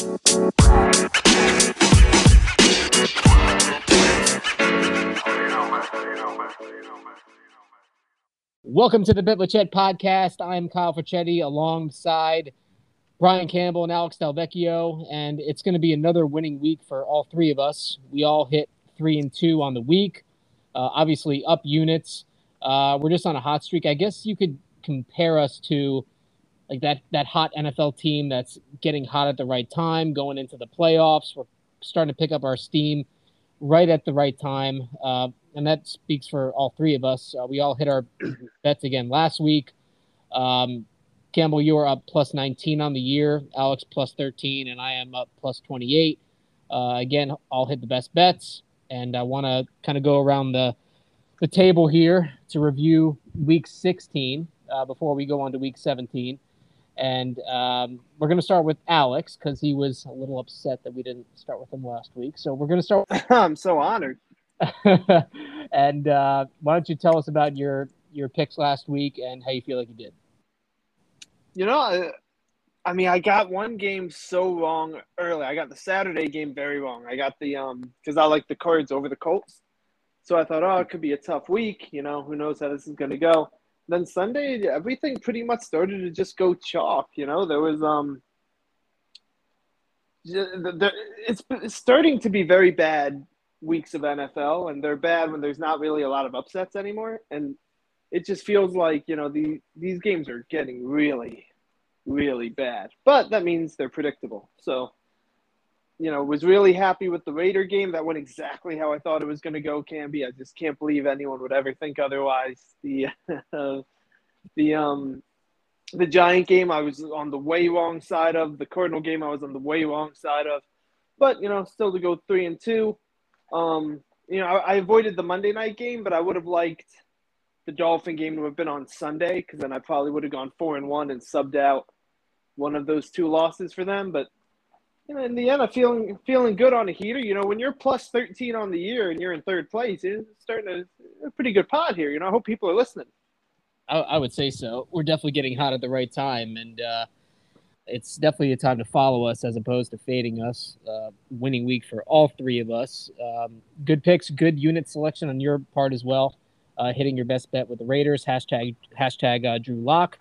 Welcome to the Bitlachet podcast. I'm Kyle Facchetti alongside Brian Campbell and Alex Delvecchio, and it's going to be another winning week for all three of us. We all hit three and two on the week, uh, obviously up units. Uh, we're just on a hot streak. I guess you could compare us to like that that hot NFL team that's getting hot at the right time, going into the playoffs. We're starting to pick up our steam right at the right time. Uh, and that speaks for all three of us. Uh, we all hit our bets again last week. Um, Campbell, you are up plus 19 on the year. Alex plus 13, and I am up plus 28. Uh, again, I'll hit the best bets, and I want to kind of go around the the table here to review week 16 uh, before we go on to week 17. And um, we're going to start with Alex because he was a little upset that we didn't start with him last week. So we're going to start. I'm so honored. and uh, why don't you tell us about your your picks last week and how you feel like you did? You know, I, I mean, I got one game so wrong early. I got the Saturday game very wrong. I got the um because I like the Cards over the Colts, so I thought, oh, it could be a tough week. You know, who knows how this is going to go. Then Sunday, everything pretty much started to just go chalk. You know, there was um. It's starting to be very bad weeks of NFL, and they're bad when there's not really a lot of upsets anymore. And it just feels like you know the these games are getting really, really bad. But that means they're predictable. So, you know, was really happy with the Raider game. That went exactly how I thought it was going to go. Camby, I just can't believe anyone would ever think otherwise. The the um the Giant game, I was on the way wrong side of. The Cardinal game, I was on the way wrong side of. But you know, still to go three and two. Um, you know, I, I, avoided the Monday night game, but I would have liked the Dolphin game to have been on Sunday because then I probably would have gone four and one and subbed out one of those two losses for them. But you know, in the end, I'm feeling feeling good on a heater. You know, when you're plus 13 on the year and you're in third place, it's starting to a pretty good pod here. You know, I hope people are listening. I, I would say so. We're definitely getting hot at the right time, and uh, it's definitely a time to follow us as opposed to fading us. Uh, winning week for all three of us. Um, good picks, good unit selection on your part as well. Uh, hitting your best bet with the Raiders. Hashtag hashtag uh, Drew Lock.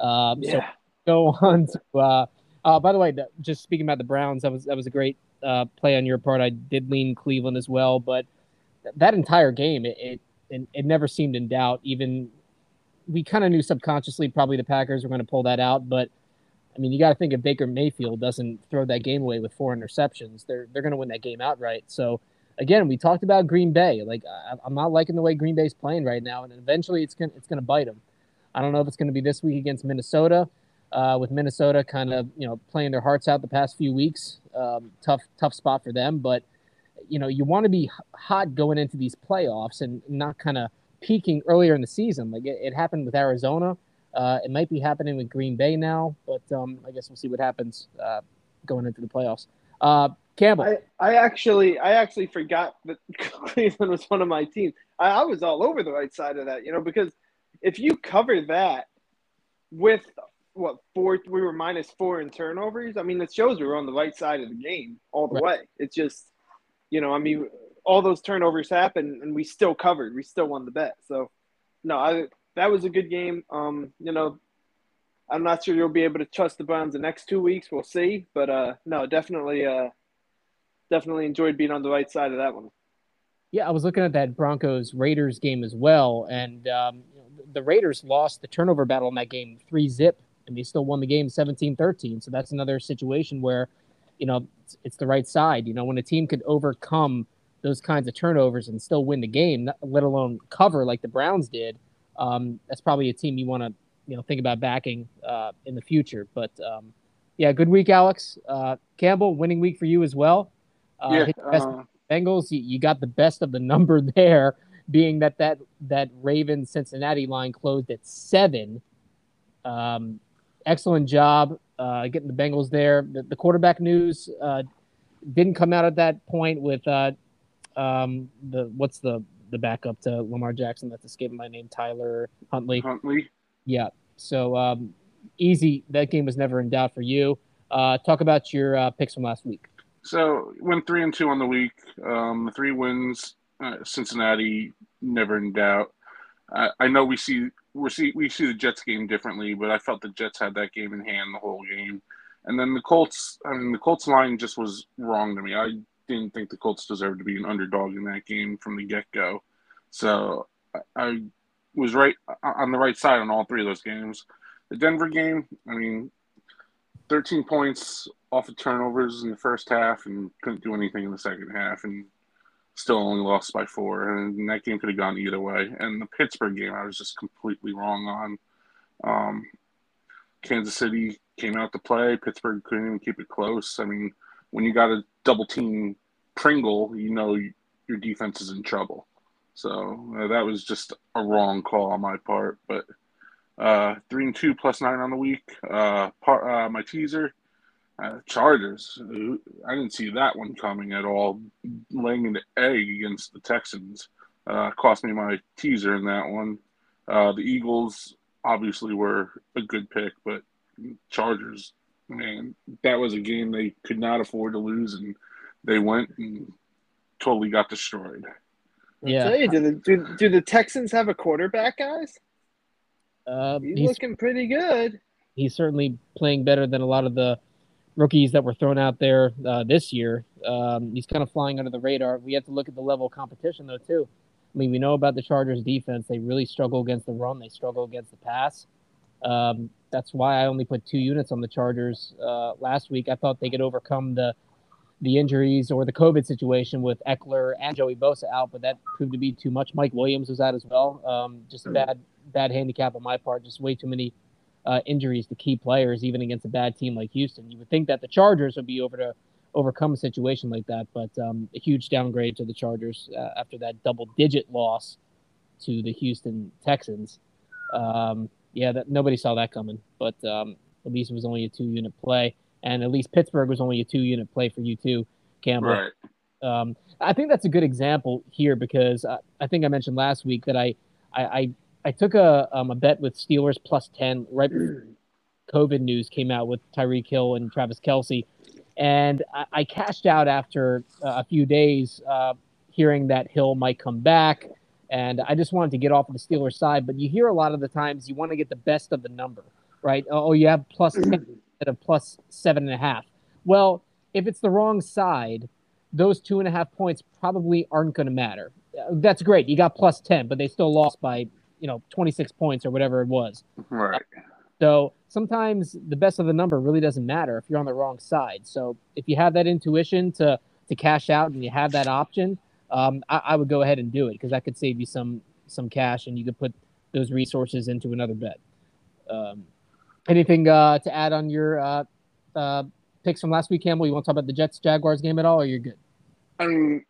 Um, yeah. So go on to. Uh, by the way, just speaking about the Browns, that was that was a great uh, play on your part. I did lean Cleveland as well, but that entire game, it, it it never seemed in doubt. Even we kind of knew subconsciously probably the Packers were going to pull that out, but I mean, you got to think if Baker Mayfield doesn't throw that game away with four interceptions, they're they're going to win that game outright. So again, we talked about Green Bay. Like I, am not liking the way Green Bay's playing right now, and eventually it's gonna it's gonna bite them. I don't know if it's going to be this week against Minnesota, uh, with Minnesota kind of you know playing their hearts out the past few weeks. Um, tough tough spot for them, but you know you want to be hot going into these playoffs and not kind of peaking earlier in the season. Like it, it happened with Arizona. Uh, it might be happening with Green Bay now, but um, I guess we'll see what happens uh, going into the playoffs. Uh, Campbell, I, I, actually, I actually forgot that Cleveland was one of my teams. I, I, was all over the right side of that, you know, because if you cover that with what four, we were minus four in turnovers. I mean, it shows we were on the right side of the game all the right. way. It's just, you know, I mean, all those turnovers happened and we still covered. We still won the bet. So, no, I that was a good game. Um, you know, I'm not sure you'll be able to trust the Browns the next two weeks. We'll see, but uh, no, definitely, uh, definitely enjoyed being on the right side of that one. Yeah, I was looking at that Broncos Raiders game as well, and um, the Raiders lost the turnover battle in that game three zip, and they still won the game 17-13. So that's another situation where, you know, it's, it's the right side. You know, when a team could overcome those kinds of turnovers and still win the game, let alone cover like the Browns did um, that's probably a team you want to you know think about backing uh, in the future. But um, yeah, good week, Alex uh, Campbell. Winning week for you as well. Uh, yeah, uh, Bengals. You, you, got the best of the number there, being that that that Ravens Cincinnati line closed at seven. Um, excellent job uh, getting the Bengals there. The, the quarterback news uh, didn't come out at that point with uh, um, the what's the the backup to Lamar Jackson that's escaping my name, Tyler Huntley. Huntley. Yeah. So um, easy. That game was never in doubt for you. Uh, talk about your uh, picks from last week. So went three and two on the week. Um, three wins. Uh, Cincinnati never in doubt. I, I know we see we see we see the Jets game differently, but I felt the Jets had that game in hand the whole game. And then the Colts. I mean, the Colts line just was wrong to me. I didn't think the Colts deserved to be an underdog in that game from the get go. So I, was right uh, on the right side on all three of those games. The Denver game. I mean, 13 points off of turnovers in the first half and couldn't do anything in the second half and still only lost by four. And that game could have gone either way. And the Pittsburgh game, I was just completely wrong on. Um, Kansas City came out to play. Pittsburgh couldn't even keep it close. I mean, when you got a double team Pringle, you know your defense is in trouble. So uh, that was just a wrong call on my part. But uh, three and two plus nine on the week. Uh, part, uh, my teaser, uh, Chargers. I didn't see that one coming at all. Laying an egg against the Texans uh, cost me my teaser in that one. Uh, the Eagles obviously were a good pick, but Chargers, man, that was a game they could not afford to lose, and they went and totally got destroyed. Yeah. You, do, the, do, do the Texans have a quarterback, guys? Uh, he's, he's, looking pretty good. He's certainly playing better than a lot of the rookies that were thrown out there uh, this year. Um, he's kind of flying under the radar. We have to look at the level of competition, though, too. I mean, we know about the Chargers' defense. They really struggle against the run. They struggle against the pass. Um, that's why I only put two units on the Chargers uh, last week. I thought they could overcome the the injuries or the COVID situation with Ekeler and Joey Bosa out, but that proved to be too much. Mike Williams was out as well. Um, just a bad bad handicap on my part. Just way too many uh, injuries to key players, even against a bad team like Houston. You would think that the Chargers would be over to overcome a situation like that, but um, a huge downgrade to the Chargers uh, after that double-digit loss to the Houston Texans. Um, yeah, that nobody saw that coming, but um, at least it was only a two-unit play, and at least Pittsburgh was only a two-unit play for you too, Campbell. Right. Um, I think that's a good example here because I, I think I mentioned last week that I, I, I I took a um, a bet with Steelers plus ten right before COVID news came out with Tyreek Hill and Travis Kelce, and I, I cashed out after uh, a few days, uh, hearing that Hill might come back, and I just wanted to get off of the Steelers side. But you hear a lot of the times you want to get the best of the number, right? Oh, you have plus ten instead of plus seven and a half. Well, if it's the wrong side, those two and a half points probably aren't going to matter. That's great. You got plus 10, but they still lost by you know 26 points or whatever it was. Right. So sometimes the best of the number really doesn't matter if you're on the wrong side. So if you have that intuition to to cash out and you have that option, um, I, I, would go ahead and do it because that could save you some some cash and you could put those resources into another bet. Um, anything uh, to add on your uh, uh, picks from last week, Campbell? You want to talk about the Jets Jaguars game at all, or you're good? I mean,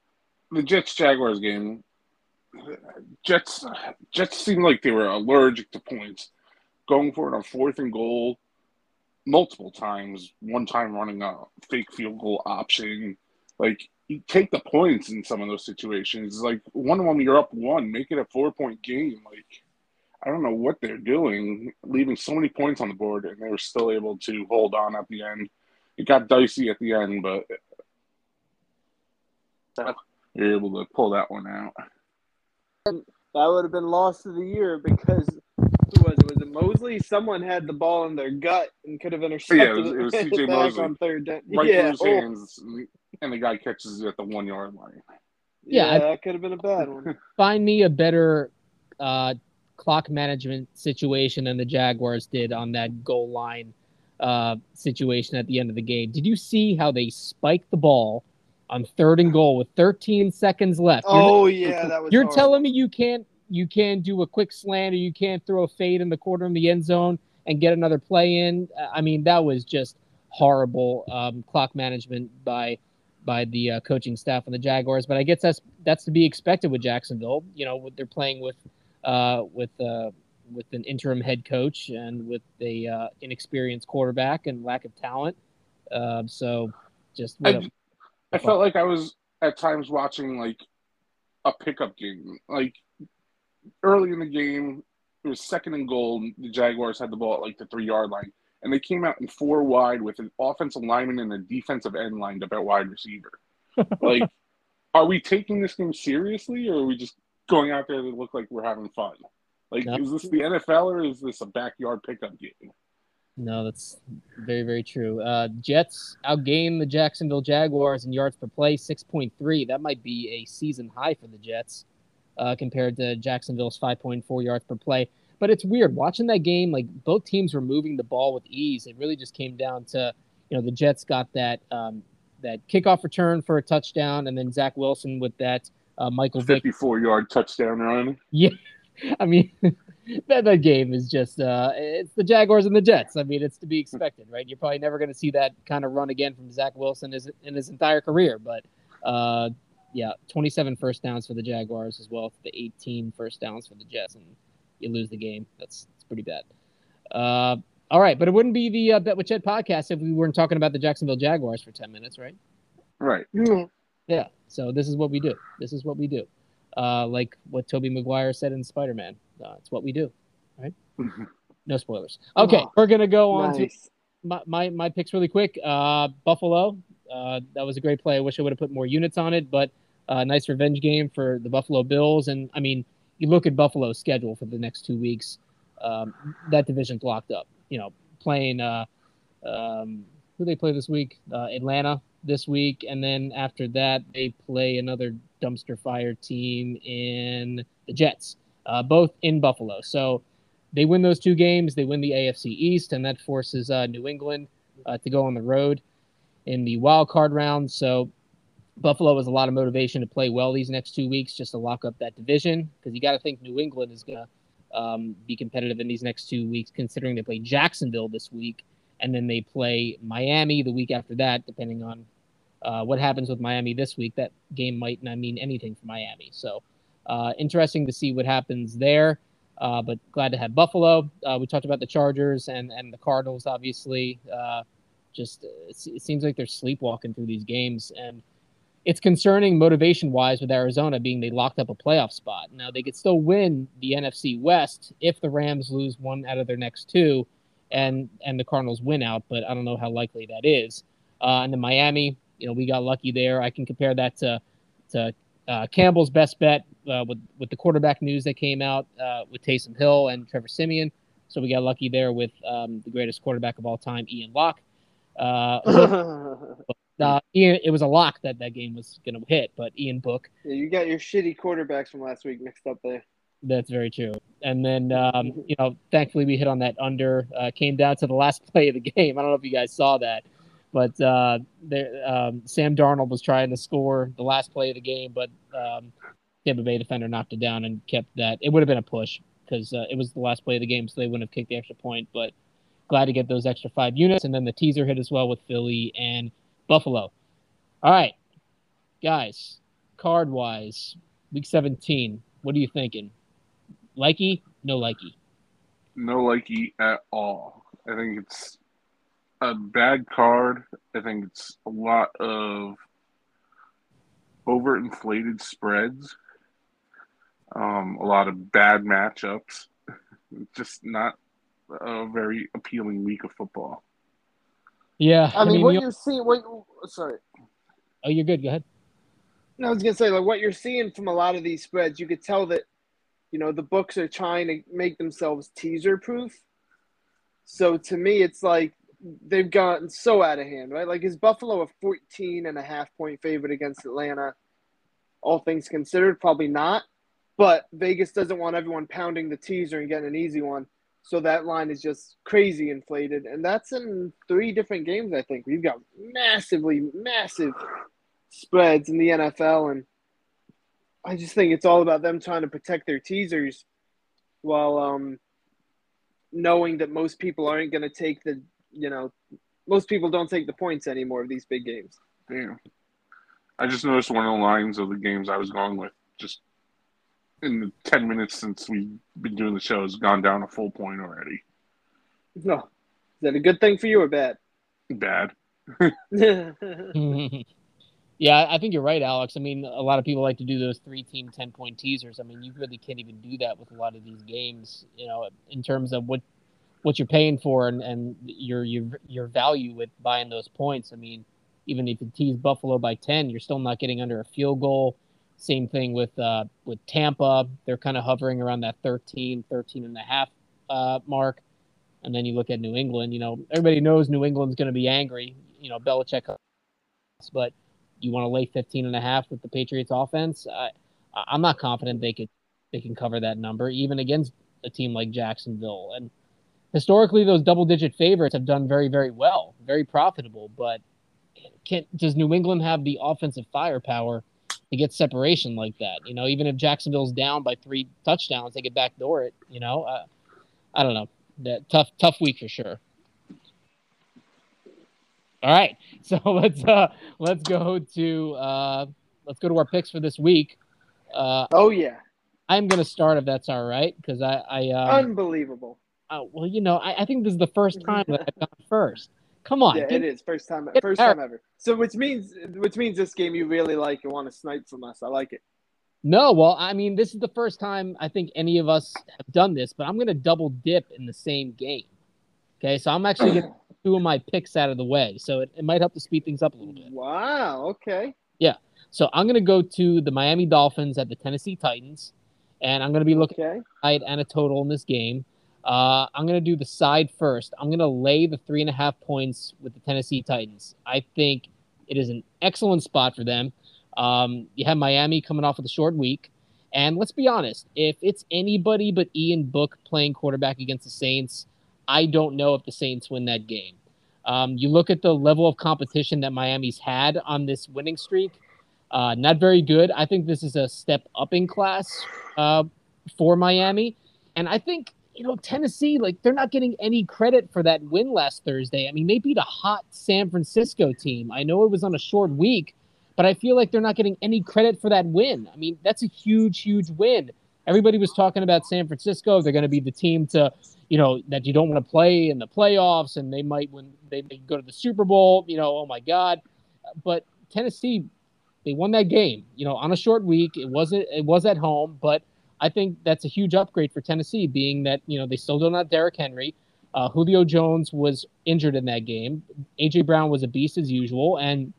the Jets Jaguars game Jets Jets seemed like they were allergic to points, going for it on fourth and goal multiple times. One time running a fake field goal option. Like you take the points in some of those situations. Like one of them, you're up one, make it a four point game. Like I don't know what they're doing, leaving so many points on the board, and they were still able to hold on at the end. It got dicey at the end, but you're able to pull that one out that would have been lost of the year because who was it? Was it Mosley? Someone had the ball in their gut and could have intercepted yeah, it. Was, it was CJ Mosley on third down. Right yeah. through his oh. hands, and the guy catches it at the one yard line. Yeah, yeah that could have been a bad one. Find me a better uh, clock management situation than the Jaguars did on that goal line uh, situation at the end of the game. Did you see how they spiked the ball? On third and goal with 13 seconds left. You're oh not, yeah, that was. You're horrible. telling me you can't you can't do a quick slant or you can't throw a fade in the corner of the end zone and get another play in. I mean, that was just horrible um, clock management by by the uh, coaching staff on the Jaguars. But I guess that's that's to be expected with Jacksonville. You know, they're playing with uh, with uh, with an interim head coach and with a uh, inexperienced quarterback and lack of talent. Uh, so just what a, I felt like I was at times watching like a pickup game. Like early in the game, it was second and goal. The Jaguars had the ball at like the three yard line, and they came out in four wide with an offensive lineman and a defensive end lined up at wide receiver. like, are we taking this game seriously, or are we just going out there to look like we're having fun? Like, is this the NFL or is this a backyard pickup game? No, that's very, very true. Uh, Jets outgained the Jacksonville Jaguars in yards per play, 6.3. That might be a season high for the Jets uh, compared to Jacksonville's 5.4 yards per play. But it's weird watching that game. Like both teams were moving the ball with ease. It really just came down to, you know, the Jets got that um, that kickoff return for a touchdown, and then Zach Wilson with that uh, Michael 54 Vick. yard touchdown run. Yeah, I mean, that, that game is just uh, it's the Jaguars and the Jets. I mean, it's to be expected, right? You're probably never going to see that kind of run again from Zach Wilson in his entire career. But uh, yeah, 27 first downs for the Jaguars as well the 18 first downs for the Jets, and you lose the game. That's that's pretty bad. Uh, all right, but it wouldn't be the uh, Bet with Chet podcast if we weren't talking about the Jacksonville Jaguars for 10 minutes, right? Right. Yeah. So this is what we do. This is what we do uh, like what Tobey Maguire said in Spider Man. Uh, it's what we do, right? no spoilers. Okay, oh, we're gonna go on nice. to my, my, my picks really quick. Uh, Buffalo, uh, that was a great play. I wish I would have put more units on it, but uh, nice revenge game for the Buffalo Bills. And I mean, you look at Buffalo's schedule for the next two weeks. Um, that division's locked up. You know, playing uh, um, who they play this week? Uh, Atlanta this week, and then after that they play another dumpster fire team in the Jets, uh, both in Buffalo. So they win those two games. They win the AFC East, and that forces uh, New England uh, to go on the road in the wild card round. So Buffalo has a lot of motivation to play well these next two weeks just to lock up that division because you got to think New England is going to um, be competitive in these next two weeks, considering they play Jacksonville this week and then they play Miami the week after that, depending on uh, what happens with Miami this week. That game might not mean anything for Miami. So uh, interesting to see what happens there. Uh, but glad to have Buffalo. Uh, we talked about the Chargers and, and the Cardinals, obviously. Uh, just it seems like they're sleepwalking through these games. And it's concerning motivation wise with Arizona being they locked up a playoff spot. Now, they could still win the NFC West if the Rams lose one out of their next two and and the Cardinals win out, but I don't know how likely that is. And then Miami, you know, we got lucky there. I can compare that to to uh, Campbell's best bet uh, with with the quarterback news that came out uh, with Taysom Hill and Trevor Siemian. So we got lucky there with um, the greatest quarterback of all time, Ian Locke. Uh, uh, Ian, it was a lock that that game was going to hit, but Ian Book. Yeah, you got your shitty quarterbacks from last week mixed up there. That's very true. And then, um, you know, thankfully we hit on that under. Uh, came down to the last play of the game. I don't know if you guys saw that, but uh, there, um, Sam Darnold was trying to score the last play of the game, but um, Tampa Bay defender knocked it down and kept that. It would have been a push because uh, it was the last play of the game, so they wouldn't have kicked the extra point. But glad to get those extra five units, and then the teaser hit as well with Philly and Buffalo. All right, guys, card wise, week 17. What are you thinking? Likey, no likey. No likey at all. I think it's a bad card. I think it's a lot of overinflated spreads. Um, a lot of bad matchups. Just not a very appealing week of football. Yeah, I, I mean, mean, what you... are seeing. What? Sorry. Oh, you're good. Go ahead. No, I was gonna say like what you're seeing from a lot of these spreads. You could tell that you know the books are trying to make themselves teaser proof so to me it's like they've gotten so out of hand right? Like is buffalo a 14 and a half point favorite against atlanta all things considered? Probably not. But vegas doesn't want everyone pounding the teaser and getting an easy one. So that line is just crazy inflated. And that's in three different games i think. We've got massively massive spreads in the nfl and I just think it's all about them trying to protect their teasers while um, knowing that most people aren't going to take the, you know, most people don't take the points anymore of these big games. Yeah. I just noticed one of the lines of the games I was going with just in the 10 minutes since we've been doing the show has gone down a full point already. No. Is that a good thing for you or bad? Bad. Yeah, I think you're right, Alex. I mean, a lot of people like to do those three team 10 point teasers. I mean, you really can't even do that with a lot of these games, you know, in terms of what what you're paying for and, and your your your value with buying those points. I mean, even if you tease Buffalo by 10, you're still not getting under a field goal. Same thing with uh, with Tampa. They're kind of hovering around that 13, 13 and a half uh, mark. And then you look at New England, you know, everybody knows New England's going to be angry. You know, Belichick, but you want to lay 15 and a half with the Patriots offense. I, I'm not confident they could they can cover that number even against a team like Jacksonville. And historically, those double digit favorites have done very, very well, very profitable. But can does New England have the offensive firepower to get separation like that? You know, even if Jacksonville's down by three touchdowns, they could backdoor it. You know, uh, I don't know. That tough, tough week for sure. All right, so let's uh let's go to uh let's go to our picks for this week. Uh, oh yeah, I'm gonna start if that's all right because I I um, unbelievable. Oh well, you know I, I think this is the first time that I've gone first. Come on, yeah, it is first time first time ever. So which means which means this game you really like and want to snipe from us. I like it. No, well, I mean, this is the first time I think any of us have done this, but I'm going to double dip in the same game. Okay, so I'm actually getting two of my picks out of the way, so it, it might help to speed things up a little bit. Wow. Okay. Yeah. So I'm going to go to the Miami Dolphins at the Tennessee Titans, and I'm going to be looking okay. at and a total in this game. Uh, I'm going to do the side first. I'm going to lay the three and a half points with the Tennessee Titans. I think it is an excellent spot for them. Um, you have Miami coming off with a short week. And let's be honest, if it's anybody but Ian Book playing quarterback against the Saints, I don't know if the Saints win that game. Um, you look at the level of competition that Miami's had on this winning streak, uh, not very good. I think this is a step up in class uh, for Miami. And I think, you know, Tennessee, like, they're not getting any credit for that win last Thursday. I mean, they beat a hot San Francisco team. I know it was on a short week, but I feel like they're not getting any credit for that win. I mean, that's a huge, huge win. Everybody was talking about San Francisco. They're going to be the team to, you know, that you don't want to play in the playoffs, and they might when they, they go to the Super Bowl. You know, oh my God! But Tennessee, they won that game. You know, on a short week. It wasn't. It was at home, but I think that's a huge upgrade for Tennessee, being that you know they still don't have Derrick Henry. Uh, Julio Jones was injured in that game. AJ Brown was a beast as usual, and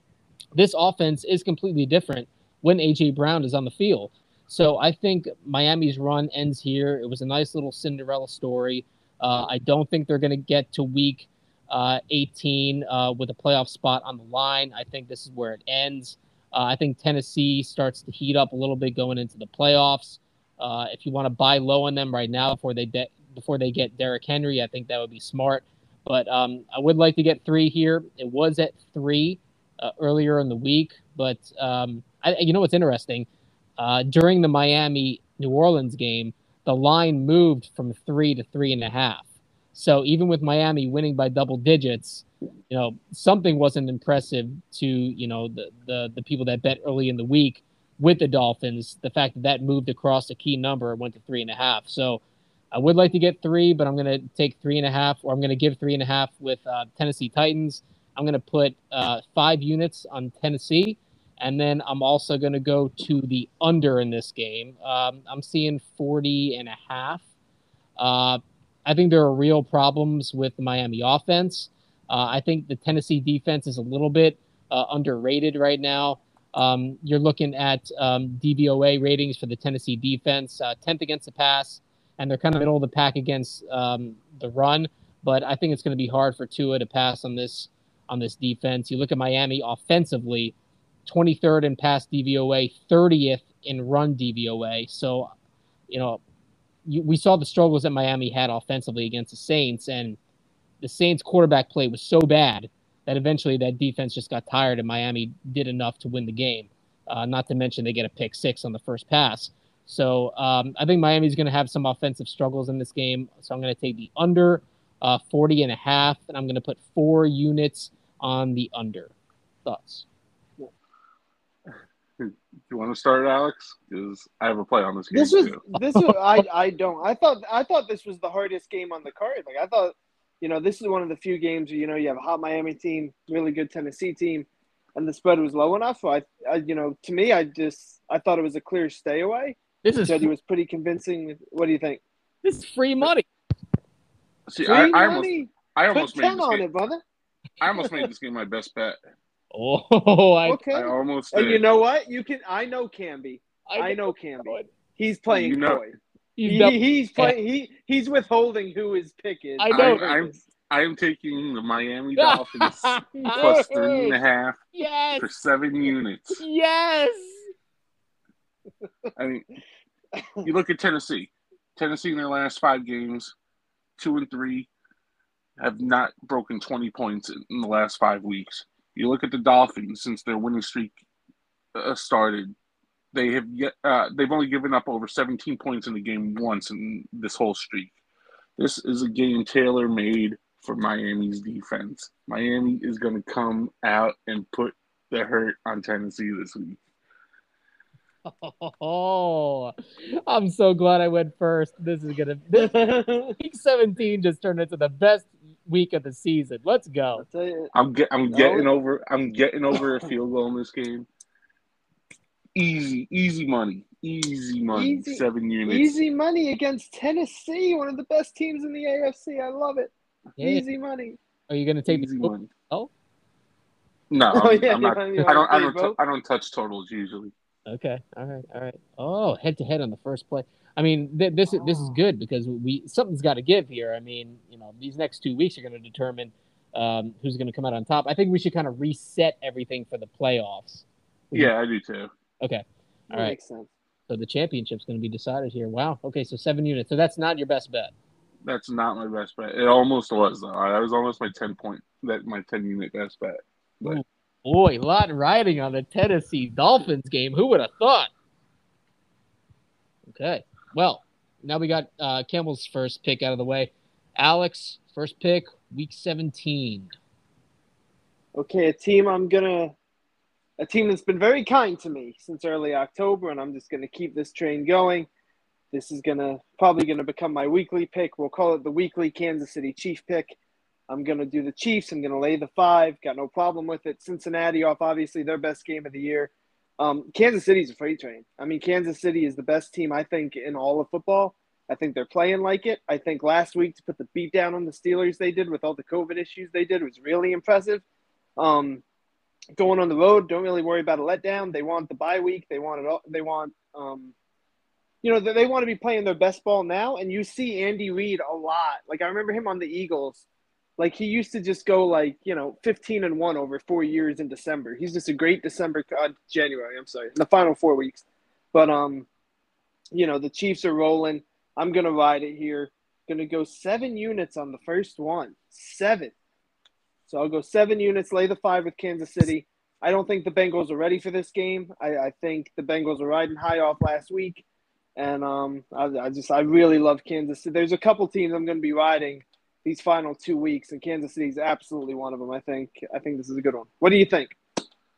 this offense is completely different when AJ Brown is on the field. So I think Miami's run ends here. It was a nice little Cinderella story. Uh, I don't think they're going to get to week uh, 18 uh, with a playoff spot on the line. I think this is where it ends. Uh, I think Tennessee starts to heat up a little bit going into the playoffs. Uh, if you want to buy low on them right now before they de- before they get Derrick Henry, I think that would be smart. But um, I would like to get three here. It was at three uh, earlier in the week. But um, I, you know what's interesting? Uh, during the Miami New Orleans game, the line moved from three to three and a half. So even with Miami winning by double digits, you know something wasn't impressive to you know the the, the people that bet early in the week with the Dolphins. The fact that that moved across a key number went to three and a half. So I would like to get three, but I'm going to take three and a half, or I'm going to give three and a half with uh, Tennessee Titans. I'm going to put uh, five units on Tennessee. And then I'm also going to go to the under in this game. Um, I'm seeing 40 and a half. Uh, I think there are real problems with the Miami offense. Uh, I think the Tennessee defense is a little bit uh, underrated right now. Um, you're looking at um, DVOA ratings for the Tennessee defense, 10th uh, against the pass, and they're kind of middle of the pack against um, the run. But I think it's going to be hard for Tua to pass on this on this defense. You look at Miami offensively, 23rd in pass DVOA, 30th in run DVOA. So, you know, you, we saw the struggles that Miami had offensively against the Saints, and the Saints' quarterback play was so bad that eventually that defense just got tired, and Miami did enough to win the game. Uh, not to mention they get a pick six on the first pass. So um, I think Miami's going to have some offensive struggles in this game. So I'm going to take the under uh, 40 and a half, and I'm going to put four units on the under. Thoughts? Do you want to start, Alex? Because I have a play on this game. This was too. this was I I don't. I thought I thought this was the hardest game on the card. Like I thought, you know, this is one of the few games where, you know you have a hot Miami team, really good Tennessee team, and the spread was low enough. So I, I you know, to me, I just I thought it was a clear stay away. This is Juddy was pretty convincing. What do you think? This is free money. See, Free I, I almost, money. I Put almost made ten this on game, it, brother. I almost made this game my best bet. Oh, I, Okay. I almost And you know what? You can. I know Camby. I know Camby. He's playing You know- coy. He's He, he's playing. He he's withholding who his pick is. I know. on I'm- I am taking the Miami Dolphins plus three and a half Yes. for seven units. Yes. I mean, you look at Tennessee. Tennessee in their last five games, two and three, have not broken 20 points in, in the last five weeks. You look at the Dolphins since their winning streak uh, started. They have yet uh, they've only given up over 17 points in the game once in this whole streak. This is a game tailor made for Miami's defense. Miami is going to come out and put the hurt on Tennessee this week. Oh, I'm so glad I went first. This is gonna. This, week 17 just turned into the best week of the season. Let's go. I'm get I'm No. getting over I'm getting over a field goal in this game. Easy, easy money. Easy money. Easy- Seven units. Easy money against Tennessee, one of the best teams in the AFC. I love it. Hey, Easy money. are you gonna take Easy the? money. Oh. No, Oh, I'm, yeah, I'm not, you want- you I don't. I don't. take both? I don't touch totals usually. Okay. All right. All right. Oh, head to head on the first play. I mean, th- this is this is good because we something's got to give here. I mean, you know, these next two weeks are going to determine um, who's going to come out on top. I think we should kind of reset everything for the playoffs. Yeah, I do too. Okay. That All right. makes sense. So the championship's going to be decided here. Wow. Okay. So seven units. So that's not your best bet. That's not my best bet. It almost was though. That was almost my ten point. That my ten unit best bet. Boy, a lot riding on the Tennessee Dolphins game. Who would have thought? Okay. Well, now we got uh, Campbell's first pick out of the way. Alex, first pick, week 17. Okay, a team I'm gonna, a team that's been very kind to me since early October, and I'm just gonna keep this train going. This is gonna probably gonna become my weekly pick. We'll call it the weekly Kansas City Chief pick. I'm gonna do the Chiefs. I'm gonna lay the five. Got no problem with it. Cincinnati off obviously their best game of the year. Um, Kansas City's a freight train. I mean, Kansas City is the best team I think in all of football. I think they're playing like it. I think last week to put the beat down on the Steelers they did with all the COVID issues they did was really impressive. Um, going on the road, don't really worry about a letdown. They want the bye week. They want it. All, they want, um, you know, they, want to be playing their best ball now. And you see Andy Reid a lot. Like I remember him on the Eagles. Like he used to just go like you know 15 and one over four years in December. He's just a great December, uh, January. I'm sorry, the final four weeks. But um, you know the Chiefs are rolling. I'm gonna ride it here. Gonna go seven units on the first one. Seven. So I'll go seven units, lay the five with Kansas City. I don't think the Bengals are ready for this game. I, I think the Bengals are riding high off last week. And um, I, I just, I really love Kansas City. There's a couple teams I'm going to be riding these final two weeks, and Kansas City is absolutely one of them. I think, I think this is a good one. What do you think?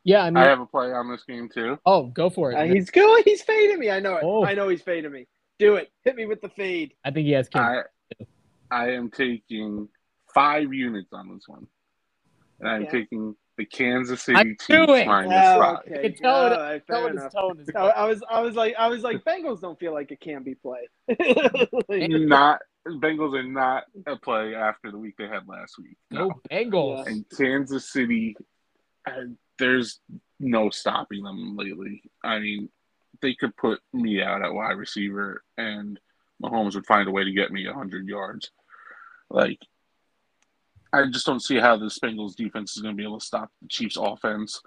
Yeah, I mean, I have a play on this game too. oh, go for it. Uh, he's going. He's fading me. I know it. Oh. I know he's fading me. Do it. Hit me with the fade. I think he has Kansas. I I am taking five units on this one, and I'm Okay. taking the Kansas City I Chiefs knew it. minus Oh, five. I okay. can tell it- All right, Tell fair what his tone is. I, I was, I was like, I was like, Bengals don't feel like it can be play. Like, Not Bengals are not a play after the week they had last week. Go No. Bengals. And Kansas City, uh, there's no stopping them lately. I mean, they could put me out at wide receiver, and Mahomes would find a way to get me 100 yards. Like, I just don't see how the Bengals defense is going to be able to stop the Chiefs' offense.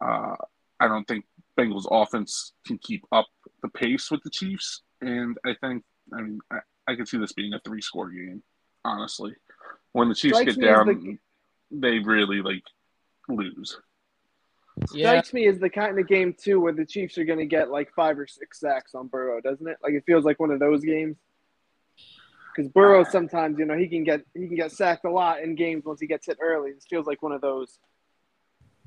Uh, I don't think Bengals' offense can keep up the pace with the Chiefs, and I think, I mean, I, I could see this being a three-score game. Honestly, when the Chiefs Strikes get down, the- they really like lose. yeah, strikes me as the kind of game too where the Chiefs are going to get like five or six sacks on Burrow, doesn't it? Like it feels like one of those games. Because Burrow sometimes, you know, he can get he can get sacked a lot in games once he gets hit early. This feels like one of those.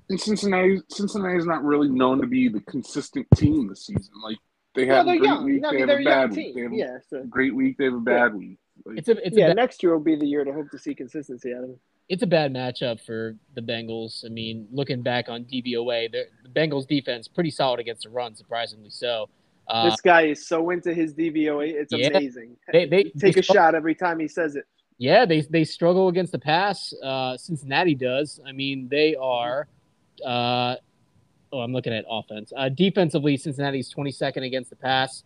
And Cincinnati, Cincinnati is not really known to be the consistent team this season. Like they have they're a great young. week, I they mean, have a a bad week. team. They have Yeah, so a great week, they have a bad week. Like, it's a it's yeah. a ba- Next year will be the year to hope to see consistency out of him. it's a bad matchup for the Bengals. I mean, looking back on DVOA, the, the Bengals defense pretty solid against the run, surprisingly so. Uh, this guy is so into his DVOA. It's yeah. amazing. they they Take they a shot every time he says it. Yeah, they they struggle against the pass. Uh, Cincinnati does. I mean, they are. Uh, oh, I'm looking at offense. Uh, defensively, Cincinnati's 22nd against the pass,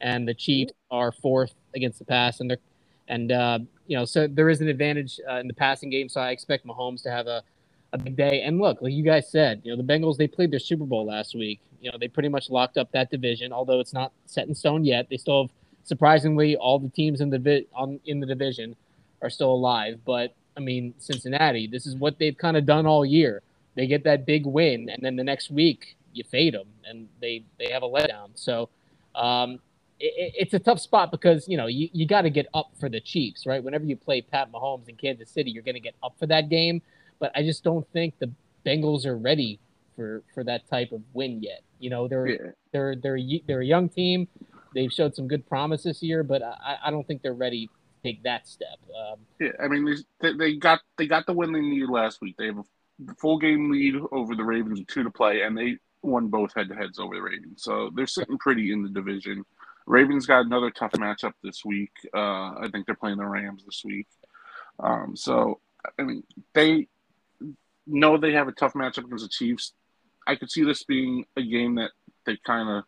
and the Chiefs are fourth against the pass, and they're and uh, you know, so there is an advantage uh, in the passing game. So I expect Mahomes to have a, a big day. And look, like you guys said, you know, the Bengals they played their Super Bowl last week. You know, they pretty much locked up that division, although it's not set in stone yet. They still have surprisingly all the teams in the on in the division are still alive. But I mean, Cincinnati, this is what they've kind of done all year. They get that big win, and then the next week you fade them, and they they have a letdown. So um, it, it's a tough spot because you know you, you got to get up for the Chiefs, right? Whenever you play Pat Mahomes in Kansas City, you're going to get up for that game. But I just don't think the Bengals are ready for for that type of win yet. You know, they're yeah. they're they're they're a young team. They've showed some good promise this year, but I, I don't think they're ready to take that step. Um, yeah, I mean they, they got they got the win they needed last week. They have a full game lead over the Ravens with two to play, and they won both head to heads over the Ravens. So they're sitting pretty in the division. Ravens got another tough matchup this week. Uh, I think they're playing the Rams this week. Um, so I mean they know they have a tough matchup against the Chiefs. I could see this being a game that they kind of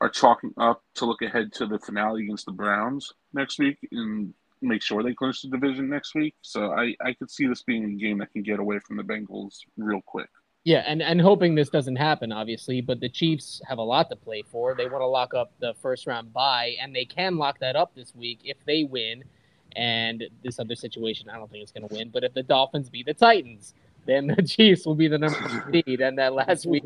are chalking up to look ahead to the finale against the Browns next week and make sure they clinch the division next week. So I, I could see this being a game that can get away from the Bengals real quick. Yeah, and, and hoping this doesn't happen, obviously, but the Chiefs have a lot to play for. They want to lock up the first round bye, and they can lock that up this week if they win. And this other situation, I don't think it's going to win. But if the Dolphins beat the Titans, then the Chiefs will be the number seed, and that last week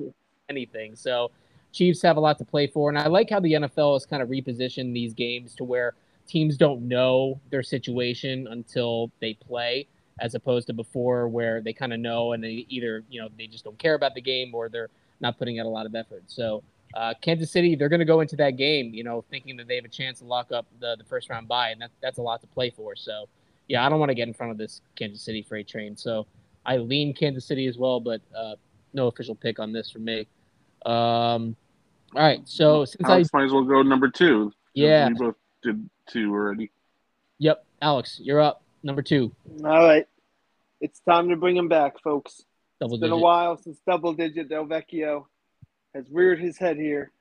anything. So Chiefs have a lot to play for, and I like how the NFL has kind of repositioned these games to where teams don't know their situation until they play as opposed to before where they kind of know and they either you know they just don't care about the game or they're not putting out a lot of effort. So uh, Kansas City, they're going to go into that game, you know, thinking that they have a chance to lock up the, the first round bye, and that, that's a lot to play for. So yeah, I don't want to get in front of this Kansas City freight train. So I lean Kansas City as well, but uh, no official pick on this from me. Um, all right, so since Alex I might as well go number two. Yeah, we both did two already. Yep, Alex, you're up. Number two. All right. It's time to bring him back, folks. Double it's digit. been a while since double digit Del Vecchio has reared his head here.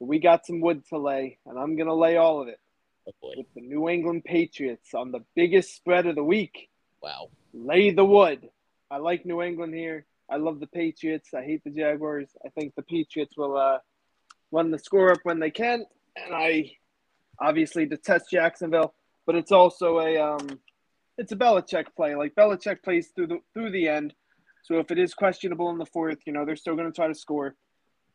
We got some wood to lay, and I'm going to lay all of it Oh with the New England Patriots on the biggest spread of the week. Wow. Lay the wood. I like New England here. I love the Patriots. I hate the Jaguars. I think the Patriots will uh, run the score up when they can. And I obviously detest Jacksonville, but it's also a um, it's a Belichick play. Like Belichick plays through the through the end. So if it is questionable in the fourth, you know, they're still going to try to score.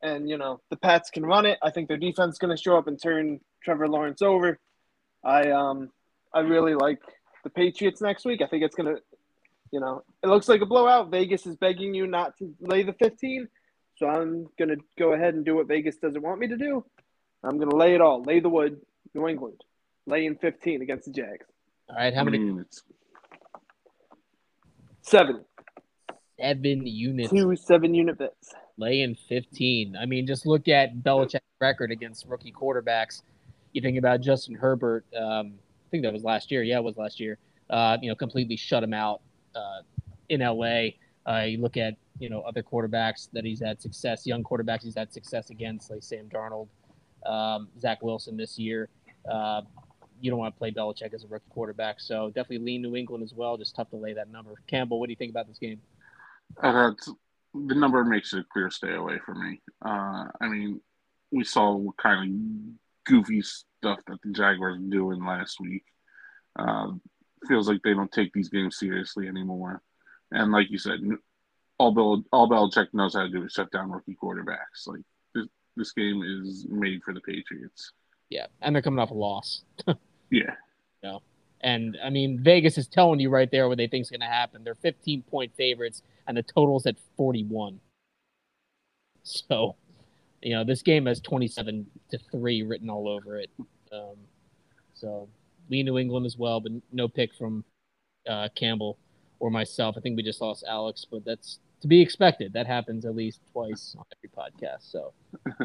And you know, the Pats can run it. I think their defense is going to show up and turn Trevor Lawrence over. I um I really like the Patriots next week. I think it's going to you know, it looks like a blowout. Vegas is begging you not to lay the 15. So I'm going to go ahead and do what Vegas doesn't want me to do. I'm going to lay it all. Lay the wood. New England. Laying 15 against the Jags. All right, how How many? many units? Seven. Seven units. Two seven unit bets. Laying 15. I mean, just look at Belichick's record against rookie quarterbacks. You think about Justin Herbert. Um, I think that was last year. Yeah, it was last year. Uh, you know, completely shut him out uh, in LA. Uh, you look at you know other quarterbacks that he's had success, young quarterbacks he's had success against, like Sam Darnold, um, Zach Wilson this year. Uh, you don't want to play Belichick as a rookie quarterback, so definitely lean New England as well. Just tough to lay that number. Campbell, what do you think about this game? Uh, it's- the number makes it a clear stay away for me. Uh, I mean, we saw what kind of goofy stuff that the Jaguars were doing last week. Uh, feels like they don't take these games seriously anymore. And like you said, all Bill, all Belichick knows how to do is shut down rookie quarterbacks. Like this, this game is made for the Patriots. Yeah, and they're coming off a loss. Yeah, Yeah. And I mean, Vegas is telling you right there what they think is going to happen. They're 15 point favorites, and the total's at 41. So, you know, this game has 27 to three written all over it. Um, so, lean New England as well, but no pick from uh, Campbell or myself. I think we just lost Alex, but that's to be expected. That happens at least twice on every podcast. So,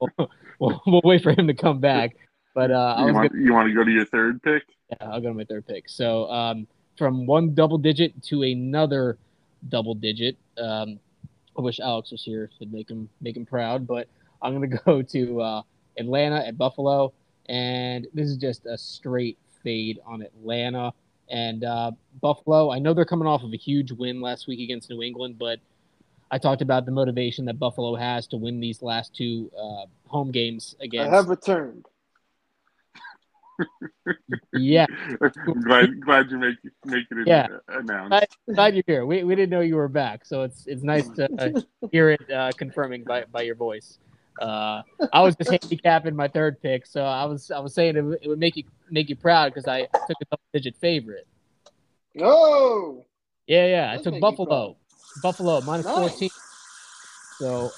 we'll, we'll, we'll wait for him to come back. But uh, I You was want, gonna, you want to go to your third pick? yeah, I'll go to my third pick. So um, from one double digit to another double digit. Um, I wish Alex was here to make him make him proud, but I'm gonna go to uh, Atlanta at Buffalo, and this is just a straight fade on Atlanta and uh, Buffalo. I know they're coming off of a huge win last week against New England, but I talked about the motivation that Buffalo has to win these last two uh, home games against. I have returned. Yeah, glad glad you make make it Yeah. announced. I- glad you're here. We, we didn't know you were back, so it's it's nice to uh, hear it uh, confirming by, by your voice. Uh, I was just handicapping my third pick, so I was I was saying it, would- it would make you make you proud because I took a double digit favorite. Oh, Yeah, yeah, I took Buffalo, Buffalo minus Nice. fourteen. So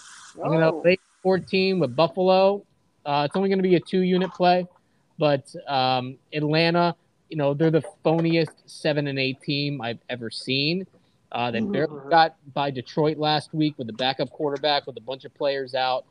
I'm gonna oh. play 14 with Buffalo. Uh, it's only gonna be a two unit play, but um, Atlanta, you know, they're the phoniest seven and eight team I've ever seen. Uh, they barely got by Detroit last week with the backup quarterback with a bunch of players out.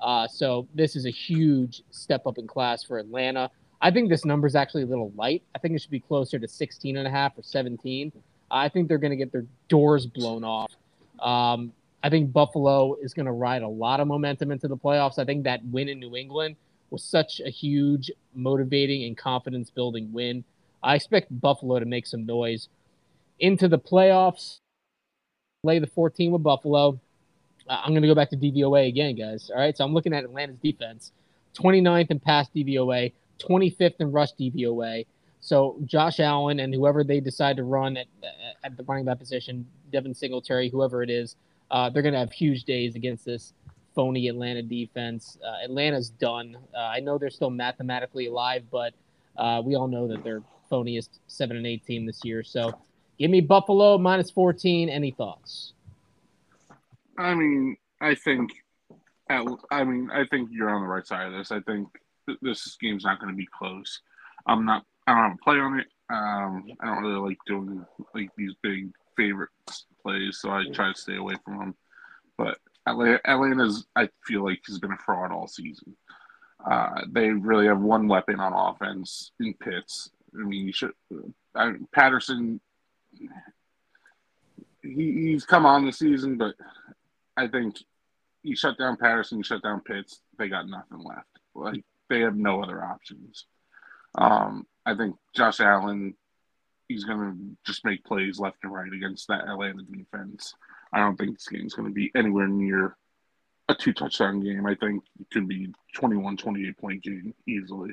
Uh, so this is a huge step up in class for Atlanta. I think this number is actually a little light. I think it should be closer to 16 and a half or 17. I think they're going to get their doors blown off. Um, I think Buffalo is going to ride a lot of momentum into the playoffs. I think that win in New England was such a huge motivating and confidence building win. I expect Buffalo to make some noise into the playoffs. Play the 14 with Buffalo. Uh, I'm going to go back to DVOA again, guys. All right. So I'm looking at Atlanta's defense 29th in pass DVOA, 25th in rush DVOA. So Josh Allen and whoever they decide to run at, at the running back position, Devin Singletary, whoever it is, uh, they're going to have huge days against this phony Atlanta defense. Uh, Atlanta's done. Uh, I know they're still mathematically alive, but uh, we all know that they're phoniest seven and eight team this year. So give me Buffalo minus 14. Any thoughts? I mean, I think, at, I mean, I think you're on the right side of this. I think th- this game's not going to be close. I'm not. I don't have a play on it. Um, I don't really like doing like these big favorite plays, so I try to stay away from them. But Atlanta's, I feel like, has been a fraud all season. Uh, they really have one weapon on offense in Pitts. I mean, you should. I, Patterson, he, he's come on the season, but I think you shut down Patterson, you shut down Pitts, they got nothing left. Like they have no other options. Um, I think Josh Allen, he's gonna just make plays left and right against that Atlanta defense. I don't think this game's gonna be anywhere near a two touchdown game. I think it could be 21, 28 point game easily.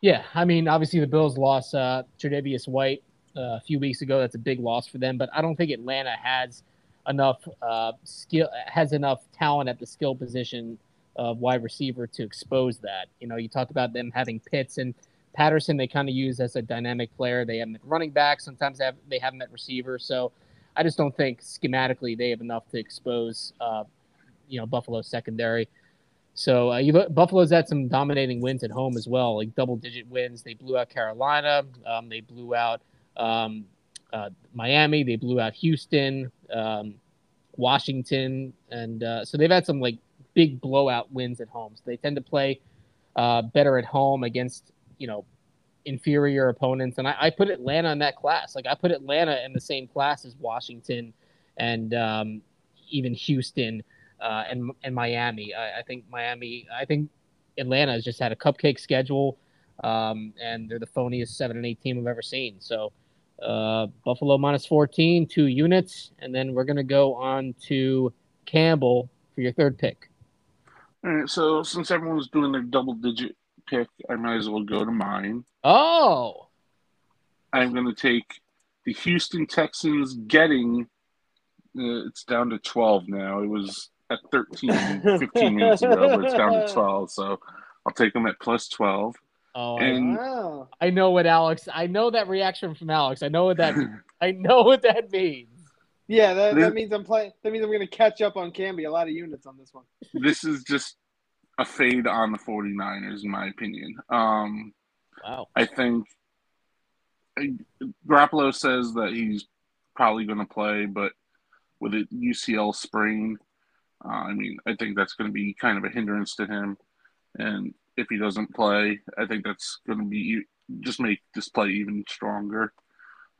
Yeah, I mean, obviously the Bills lost uh, Tre'Davious White uh, a few weeks ago. That's a big loss for them, but I don't think Atlanta has enough uh, skill, has enough talent at the skill position of wide receiver to expose that. You know, you talked about them having Pitts and Patterson. They kind of use as a dynamic player. They have him at running back. Sometimes they have, they have him at receiver. So I just don't think schematically they have enough to expose, uh, you know, Buffalo secondary. So uh, you Buffalo's had some dominating wins at home as well, like double-digit wins. They blew out Carolina. Um, they blew out um, uh, Miami. They blew out Houston, um, Washington, and uh, so they've had some like big blowout wins at home. So they tend to play uh, better at home against you know inferior opponents. And I, I put Atlanta in that class. Like I put Atlanta in the same class as Washington and um, even Houston uh, and and Miami. I, I think Miami. I think Atlanta has just had a cupcake schedule, um, and they're the phoniest seven and eight team I've ever seen. So uh, Buffalo minus 14, two units, and then we're gonna go on to Campbell for your third pick. All right, so since everyone's doing their double digit pick, I might as well go to mine. Oh, I'm going to take the Houston Texans getting uh, it's down to 12 now. It was at 13 15 minutes ago, but it's down to 12. So I'll take them at plus 12. oh, And- Wow. I, I know what Alex. I know that reaction from Alex. I know what that. I know what that means. Yeah, that, This- that means I'm playing. That means I'm going to catch up on Camby. A lot of units on this one. this is just a fade on the 49ers, in my opinion. Um, Wow. I think Garoppolo says that he's probably going to play, but with a UCL sprain, uh, I mean, I think that's going to be kind of a hindrance to him. And if he doesn't play. I think that's going to be just make this play even stronger.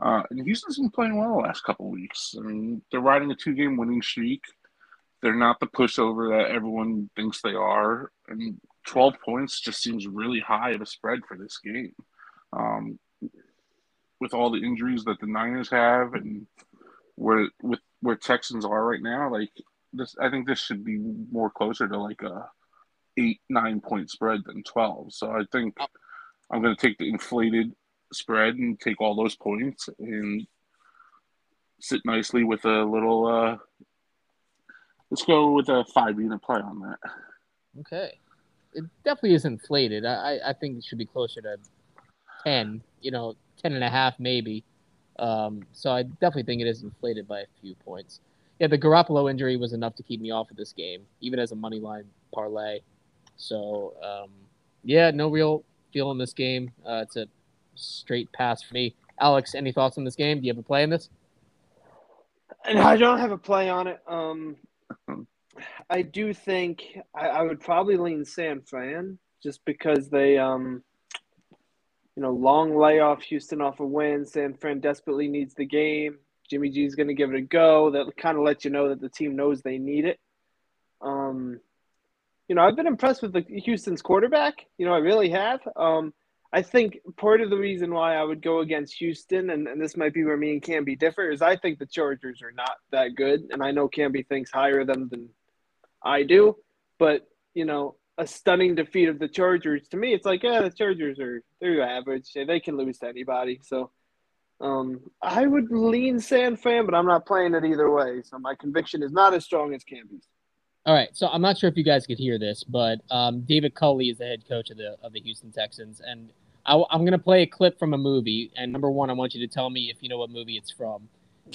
Uh, and Houston's been playing well the last couple weeks. I mean, they're riding a two-game winning streak. They're not the pushover that everyone thinks they are, and 12 points just seems really high of a spread for this game. Um, with all the injuries that the Niners have, and where with where Texans are right now, like this, I think this should be more closer to like a eight nine point spread than 12. So I think I'm going to take the inflated spread and take all those points and sit nicely with a little. Uh, let's go with a five unit play on that. Okay, it definitely is inflated. I I think it should be closer to ten. You know, ten and a half maybe. Um, so I definitely think it is inflated by a few points. Yeah, the Garoppolo injury was enough to keep me off of this game, even as a money line parlay. So um, yeah, no real feel in this game. Uh, it's a straight pass for me. Alex, any thoughts on this game? Do you have a play in this? And I don't have a play on it. Um, I do think I, I, would probably lean San Fran just because they, um, you know, long layoff, Houston off a win. San Fran desperately needs the game. Jimmy G is going to give it a go. That kind of lets you know that the team knows they need it. Um, you know, I've been impressed with the Houston's quarterback. You know, I really have. Um, I think part of the reason why I would go against Houston, and, and this might be where me and Camby differ, is I think the Chargers are not that good. And I know Camby thinks higher of them than I do. But, you know, a stunning defeat of the Chargers, to me, it's like, yeah, the Chargers are they're average. They can lose to anybody. So um, I would lean San Fran, but I'm not playing it either way. So my conviction is not as strong as Camby's. All right, so I'm not sure if you guys could hear this, but um, David Culley is the head coach of the of the Houston Texans, and I, am going to play a clip from a movie. And number one, I want you to tell me if you know what movie it's from,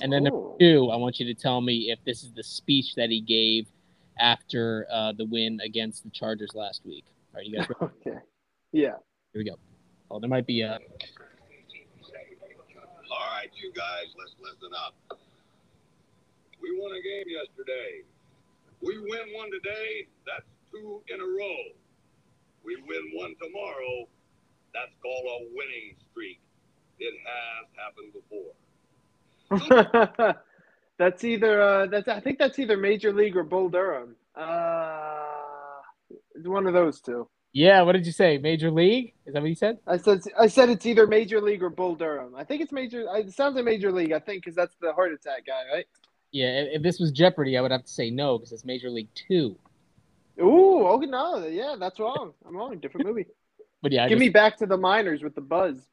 and then number two, I want you to tell me if this is the speech that he gave after uh, the win against the Chargers last week. All right, you guys. Ready? Okay. Yeah. Here we go. Oh, there might be a. All right, you guys, let's listen up. We won a game yesterday. We win one today, that's two in a row. We win one tomorrow, that's called a winning streak. It has happened before. that's either uh, that's I think that's either Major League or Bull Durham. Uh, it's one of those two. Yeah, what did you say? Major League? Is that what you said? I said I said it's either Major League or Bull Durham. I think it's Major. It sounds like Major League. I think because that's the heart attack guy, right? Yeah, if this was Jeopardy, I would have to say no because it's Major League Two. Ooh, okay, no, yeah, that's wrong. I'm wrong. Different movie. but yeah, give just, me back to the minors with the buzz.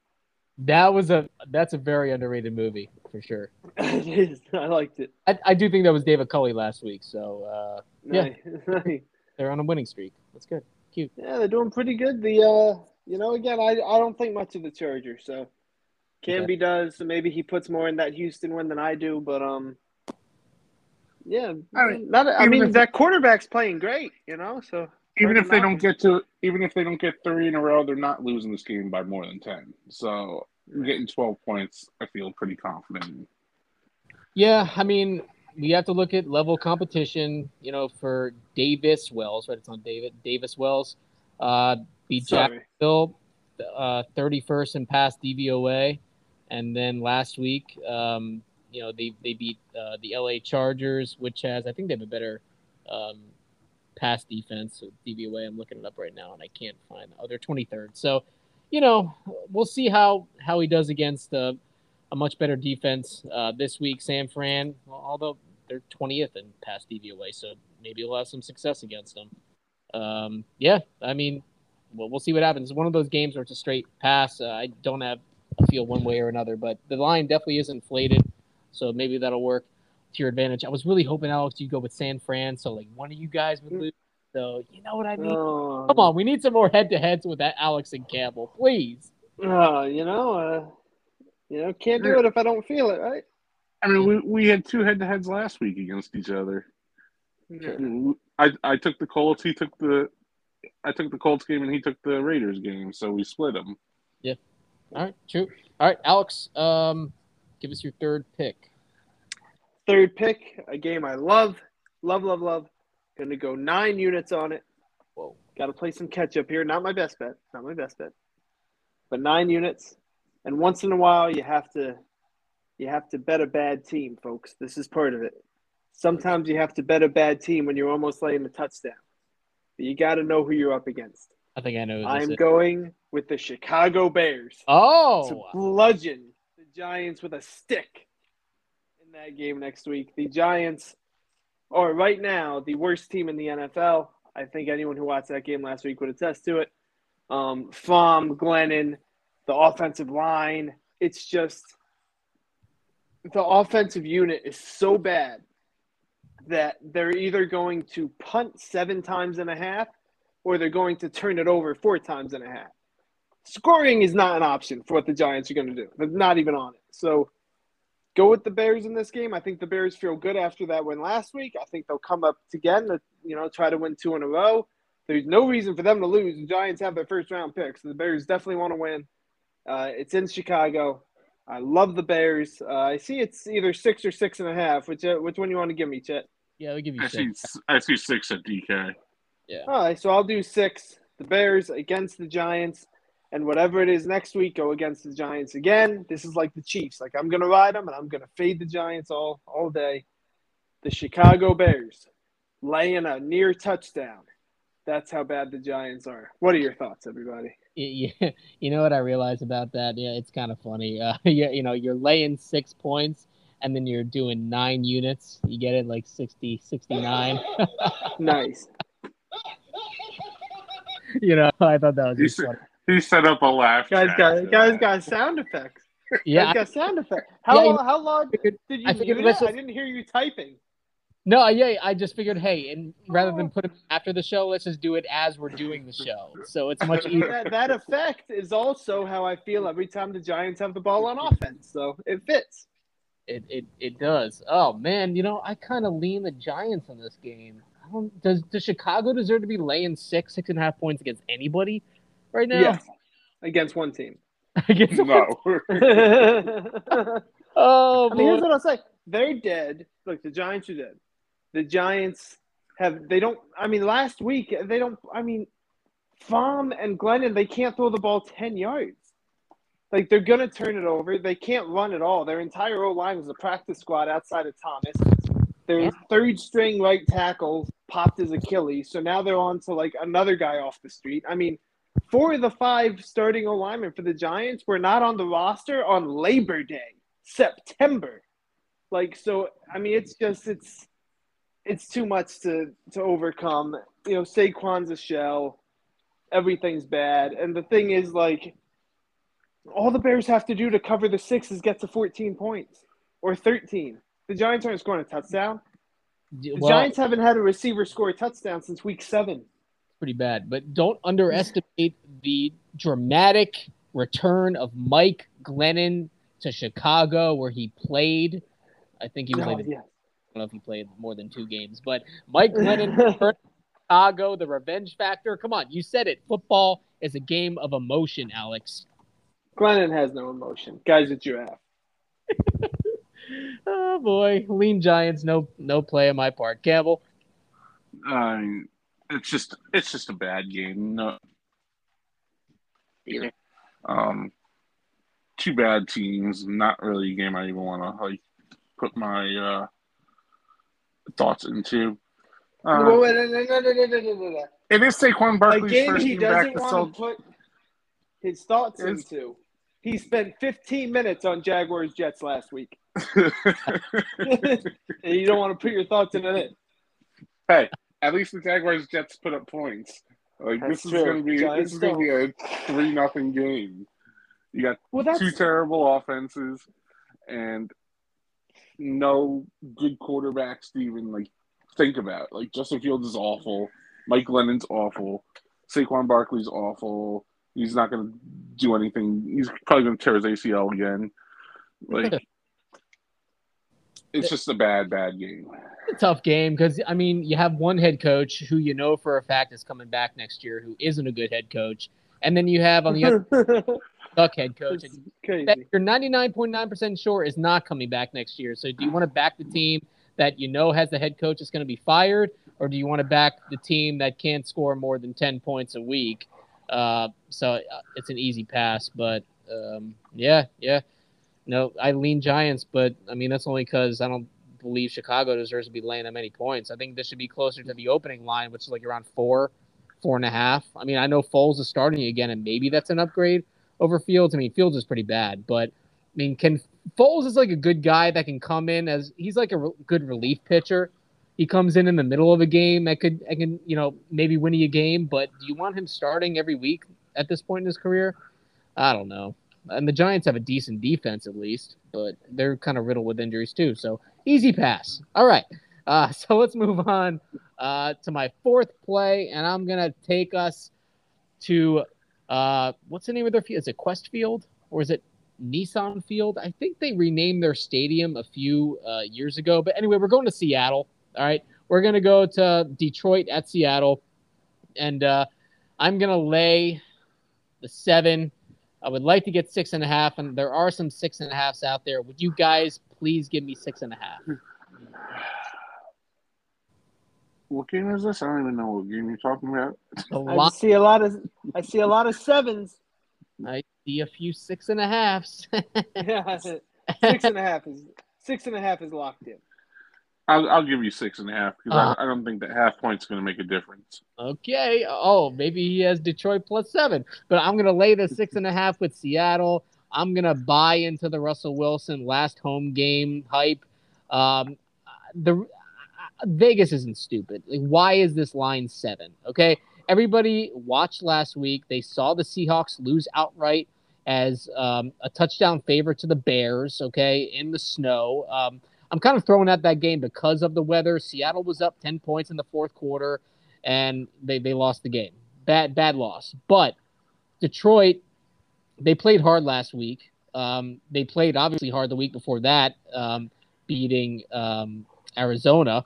That was a that's a very underrated movie for sure. it is. I liked it. I, I do think that was David Culley last week. So uh, yeah, they're on a winning streak. That's good. Cute. Yeah, they're doing pretty good. The uh, you know, again, I I don't think much of the Chargers. So Camby okay. does. So maybe he puts more in that Houston win than I do. But um, yeah, I mean, not, I mean if, that quarterback's playing great, you know. So even if they don't get to, even if they don't get three in a row, they're not losing this game by more than ten. So getting twelve points, I feel pretty confident. Yeah, I mean, we have to look at level competition. You know, for Davis Mills, right? It's on David Davis Mills. Uh, beat Jacksonville, uh, thirty first and past DVOA, and then last week, um, you know they they beat uh, the LA Chargers, which has I think they have a better um, pass defense. So DVOA, I'm looking it up right now, and I can't find. Oh, they're 23rd. So, you know, we'll see how how he does against uh, a much better defense uh, this week. San Fran, although they're 20th in pass DVOA, so maybe we'll have some success against them. Um, yeah, I mean, well, we'll see what happens. It's one of those games where it's a straight pass. Uh, I don't have a feel one way or another, but the line definitely is inflated. So maybe that'll work to your advantage. I was really hoping Alex you go with San Fran, so like one of you guys would lose. So you know what I mean? Oh. Come on, we need some more head to heads with that Alex and Campbell, please. Oh, you know, uh, you know, can't do it if I don't feel it, right? I mean, we, we had two head to heads last week against each other. Yeah. I I took the Colts. He took the I took the Colts game, and he took the Raiders game. So we split them. Yeah. All right. True. All right, Alex. Um, Give us your third pick. Third pick, a game I love, love, love, love. Going to go nine units on it. Whoa. Got to play some catch up here. Not my best bet. Not my best bet. But nine units, and once in a while you have to, you have to bet a bad team, folks. This is part of it. Sometimes you have to bet a bad team when you're almost laying a touchdown. But you got to know who you're up against. I think I know. I'm going with the Chicago Bears Oh, to bludgeon Giants with a stick in that game next week. The Giants are right now the worst team in the NFL. I think anyone who watched that game last week would attest to it. Um, Fromm, Glennon, the offensive line. It's just the offensive unit is so bad that they're either going to punt seven times and a half or they're going to turn it over four times and a half scoring is not an option for what the Giants are going to do. They're not even on it. So go with the Bears in this game. I think the Bears feel good after that win last week. I think they'll come up again to you know try to win two in a row. There's no reason for them to lose. The Giants have their first round pick, so the Bears definitely want to win. Uh, it's in Chicago. I love the Bears. Uh, I see it's either six or six and a half. Which uh, which one you want to give me, Chet? yeah, we give you I see. six. I see six at DK. Yeah. All right, so I'll do six. The Bears against the Giants, and whatever it is next week, go against the Giants again. This is like the Chiefs. Like I'm gonna ride them, and I'm gonna fade the Giants all all day. The Chicago Bears laying a near touchdown. That's how bad the Giants are. What are your thoughts, everybody? Yeah, you know what I realized about that? Yeah, it's kind of funny. Uh, yeah, you know, you're laying six points and then you're doing nine units. You get it like 60, 69. Nice. you know, I thought that was You just said- funny. He set up a laugh. Guys track got guys got sound effects. Yeah, Guys got sound effects. How Yeah, long, how long figured- did you I figured mute this it? was- I didn't hear you typing. No, yeah, I just figured, hey, and rather than oh. put it after the show, let's just do it as we're doing the show. So it's much easier. that, that effect is also how I feel every time the Giants have the ball on offense. So it fits. It it, it does. Oh man, you know, I kind of lean the Giants in this game. I don't, does does Chicago deserve to be laying six, six and a half points against anybody right now? Yes. Against one team. Against- No. Oh, I Oh mean, here's what I'll say. They're dead. Look, the Giants are dead. The Giants have they don't I mean last week they don't I mean Fromm and Glennon, they can't throw the ball ten yards. Like they're gonna turn it over. They can't run at all. Their entire O line was a practice squad outside of Thomas. Their Yeah. third string right tackle popped his Achilles, so now they're on to like another guy off the street. I mean, four of the five starting alignment for the Giants were not on the roster on Labor Day, September. Like so, I mean, it's just it's it's too much to to overcome. You know, Saquon's a shell. Everything's bad, and the thing is, like, all the Bears have to do to cover the six is get to 14 points or 13. The Giants aren't scoring a touchdown. The Well, Giants haven't had a receiver score a touchdown since week seven. Pretty bad. But don't underestimate the dramatic return of Mike Glennon to Chicago, where he played. I think he was Oh, like, yeah. I don't know if he played more than two games, but Mike Glennon returned to Chicago, the revenge factor. Come on, you said it. Football is a game of emotion, Alex. Glennon has no emotion. Guy's it's your giraffe. Oh boy, lean Giants, no no play on my part. Campbell, I mean, it's just it's just a bad game. No, um, two bad teams. Not really a game I even want to like put my uh, thoughts into. Uh, Wait, wait, no, no, no, no, no, no, no, no. it is Saquon A Barkley's game first he game back doesn't to want sell. to put his thoughts Is- into. He spent 15 minutes on Jaguars Jets last week. and you don't want to put your thoughts into it. hey, at least the Jaguars Jets put up points. Like That's this is true. gonna be Giants this is gonna be a three nothing game. You got Well, two terrible offenses and no good quarterbacks to even like think about. Like Justin Fields is awful, Mike Glennon's awful, Saquon Barkley's awful. He's not going to do anything. He's probably going to tear his ACL again. Like it's just a bad, bad game. A tough game because I mean you have one head coach who you know for a fact is coming back next year who isn't a good head coach, and then you have on the other duck head coach that you're 99.9% sure is not coming back next year. So do you want to back the team that you know has the head coach that's going to be fired, or do you want to back the team that can't score more than 10 points a week? Uh, so uh, it's an easy pass, but um, yeah, yeah. No, I lean Giants, but I mean that's only because I don't believe Chicago deserves to be laying that many points. I think this should be closer to the opening line, which is like around four, four and a half. I mean, I know Foles is starting again, and maybe that's an upgrade over Fields. I mean, Fields is pretty bad, but I mean, can Foles is like a good guy that can come in as he's like a re- good relief pitcher. He comes in in the middle of a game that could, I can, you know, maybe win you a game. But do you want him starting every week at this point in his career? I don't know. And the Giants have a decent defense at least, but they're kind of riddled with injuries too. So easy pass. All right. Uh, so let's move on uh, to my fourth play, and I'm gonna take us to uh, what's the name of their field? Is it Qwest Field or is it Nissan Field? I think they renamed their stadium a few uh, years ago. But anyway, we're going to Seattle. All right, we're gonna go to Detroit at Seattle, and uh, I'm gonna lay the seven. I would like to get six and a half, and there are some six and a halfs out there. Would you guys please give me six and a half? What game is this? I don't even know what game you're talking about. I see a lot of I see a lot of sevens. I see a few six and a halfs. Yeah, six and a half is six and a half is locked in. I'll, I'll give you six and a half because Uh. I, I don't think that half point's going to make a difference. Okay. Oh, maybe he has Detroit plus seven, but I'm gonna lay the six and a half with Seattle. I'm gonna buy into the Russell Wilson last home game hype. Um, the uh, Vegas isn't stupid. Like, why is this line seven? Okay. Everybody watched last week. They saw the Seahawks lose outright as um, a touchdown favorite to the Bears. Okay, in the snow. Um, I'm kind of throwing out that game because of the weather. Seattle was up 10 points in the fourth quarter and they, they lost the game. Bad bad loss. But Detroit, they played hard last week. Um, they played obviously hard the week before that, um, beating um, Arizona.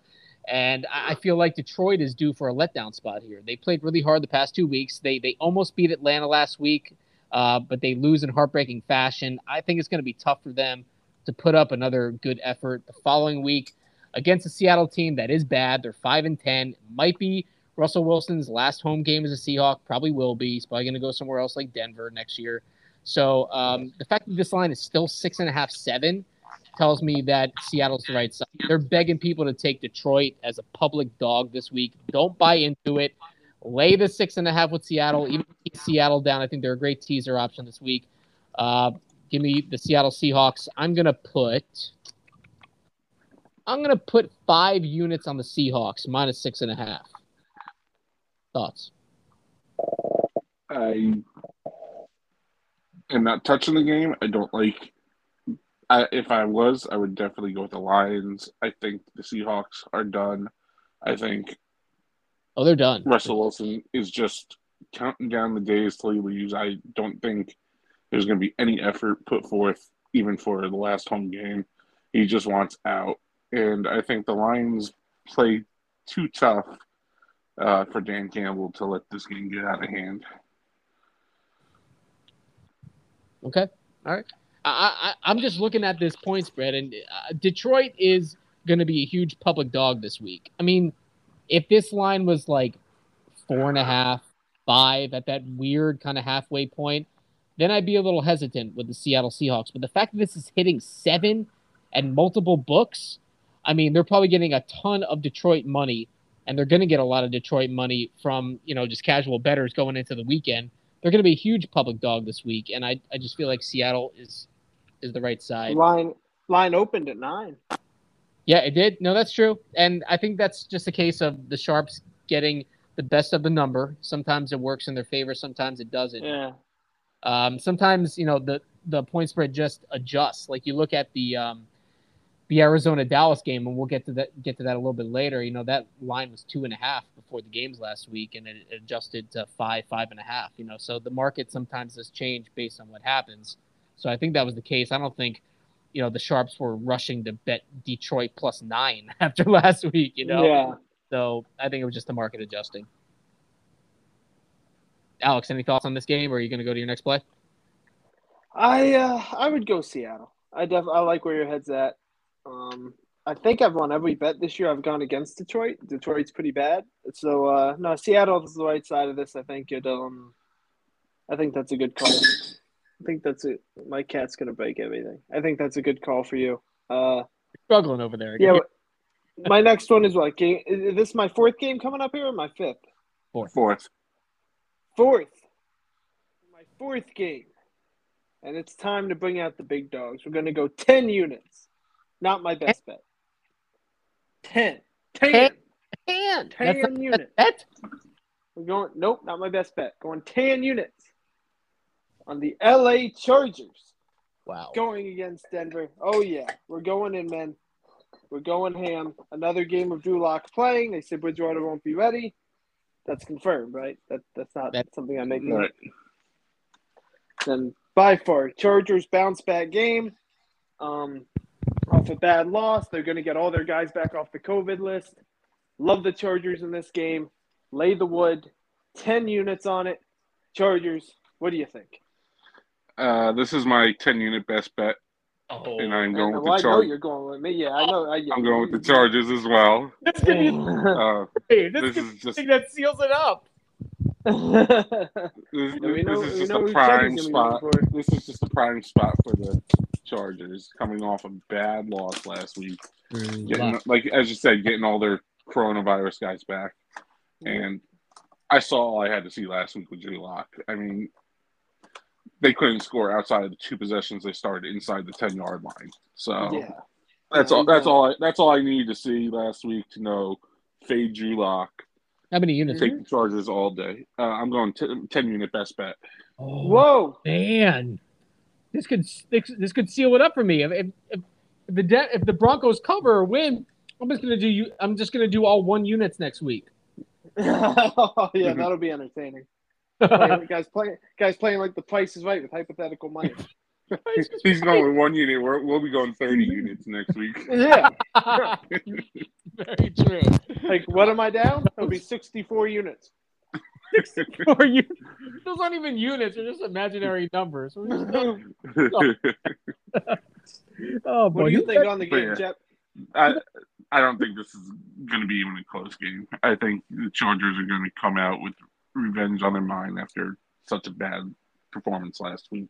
And I I feel like Detroit is due for a letdown spot here. They played really hard the past two weeks. They they almost beat Atlanta last week, uh, but they lose in heartbreaking fashion. I think it's going to be tough for them to put up another good effort the following week against a Seattle team that is bad. They're five and ten. Might be Russell Wilson's last home game as a Seahawk. Probably will be. He's probably going to go somewhere else like Denver next year. So um, the fact that this line is still six and a half, seven tells me that Seattle's the right side. They're begging people to take Detroit as a public dog this week. Don't buy into it. Lay the six and a half with Seattle. Even Seattle down. I think they're a great teaser option this week. Uh, give me the Seattle Seahawks. I'm gonna put. I'm gonna put five units on the Seahawks minus six and a half. Thoughts? I am not touching the game. I don't like. I, if I was, I would definitely go with the Lions. I think the Seahawks are done. I think Oh, they're done. Russell Wilson is just counting down the days till he leaves. I don't think there's going to be any effort put forth, even for the last home game. He just wants out. And I think the Lions play too tough uh, for Dan Campbell to let this game get out of hand. Okay. All right. I, I, I'm just looking at this point spread, and uh, Detroit is going to be a huge public dog this week. I mean, if this line was like four and a half, five at that weird kind of halfway point, then I'd be a little hesitant with the Seattle Seahawks. But the fact that this is hitting seven and multiple books, I mean, they're probably getting a ton of Detroit money, and they're going to get a lot of Detroit money from you know just casual bettors going into the weekend. They're going to be a huge public dog this week, and I, I just feel like Seattle is is the right side. Line line opened at nine. Yeah, it did. No, that's true. And I think that's just a case of the Sharps getting the best of the number. Sometimes it works in their favor, sometimes it doesn't. Yeah. Um, sometimes, you know, the the point spread just adjusts. Like you look at the um, the Arizona Dallas game, and we'll get to that get to that a little bit later. You know, that line was two and a half before the games last week, and it adjusted to five, five and a half. You know, so the market sometimes does change based on what happens. So I think that was the case. I don't think, you know, the sharps were rushing to bet Detroit plus nine after last week. You know, Yeah. so I think it was just the market adjusting. Alex, any thoughts on this game, or are you going to go to your next play? I uh, I would go Seattle. I def I like where your head's at. Um, I think I've won every bet this year. I've gone against Detroit. Detroit's pretty bad. So uh, no, Seattle's the right side of this. I think it. Um, I think that's a good call. I think that's it. My cat's gonna break everything. I think that's a good call for you. Uh, Struggling over there. yeah. My next one is what game? Is this my fourth game coming up here or my fifth? Fourth. Fourth. My fourth game. And it's time to bring out the big dogs. We're going to go 10 units. Not my best bet. 10. 10. 10, And 10 units. bet. We're going, nope, not my best bet. Going 10 units on the LA Chargers Wow. going against Denver. Oh, yeah. We're going in, man. We're going ham. Another game of Drew Lock playing. They said Bridgewater won't be ready. That's confirmed, right? That That's not That- something I'm making Right. then by far Chargers bounce back game. Um, off a bad loss, they're going to get all their guys back off the COVID list. Love the Chargers in this game. Lay the wood, ten units on it. Chargers. What do you think? Uh, this is my 10 unit best bet, Oh. and I'm going with well, I know you're going with me. Yeah, I know. I, I'm going with the Chargers as well. This could be Uh, this, this is just the thing that seals it up. this, we know, this is just know a prime spot. This is just a prime spot for the Chargers, coming off a bad loss last week. Getting, like as you said, getting all their coronavirus guys back, for. and I saw all I had to see last week with Drew Lock. I mean, they couldn't score outside of the two possessions they started inside the ten yard line. So yeah. that's Yeah, all. That's yeah. all. I, that's all I needed to see last week to know. Fade Drew Lock. How many units? Take the Chargers all day. Uh, I'm going t- ten unit best bet. Oh, Whoa. man, this could this, this could seal it up for me. If if, if the De- if the Broncos cover or win, I'm just gonna do you. I'm just gonna do all one units next week. oh, yeah, that'll be entertaining. Playing- guys playing, guys playing like the Price is Right with hypothetical money. He's going with one unit. We're, we'll be going thirty units next week. Yeah, Very true. like what am I down? It'll be sixty-four units. 64 units? those aren't even units; they're just imaginary numbers. Just- oh boy, What do you you think on the game, yeah. Jep? I I don't think this is going to be even a close game. I think the Chargers are going to come out with revenge on their mind after such a bad performance last week.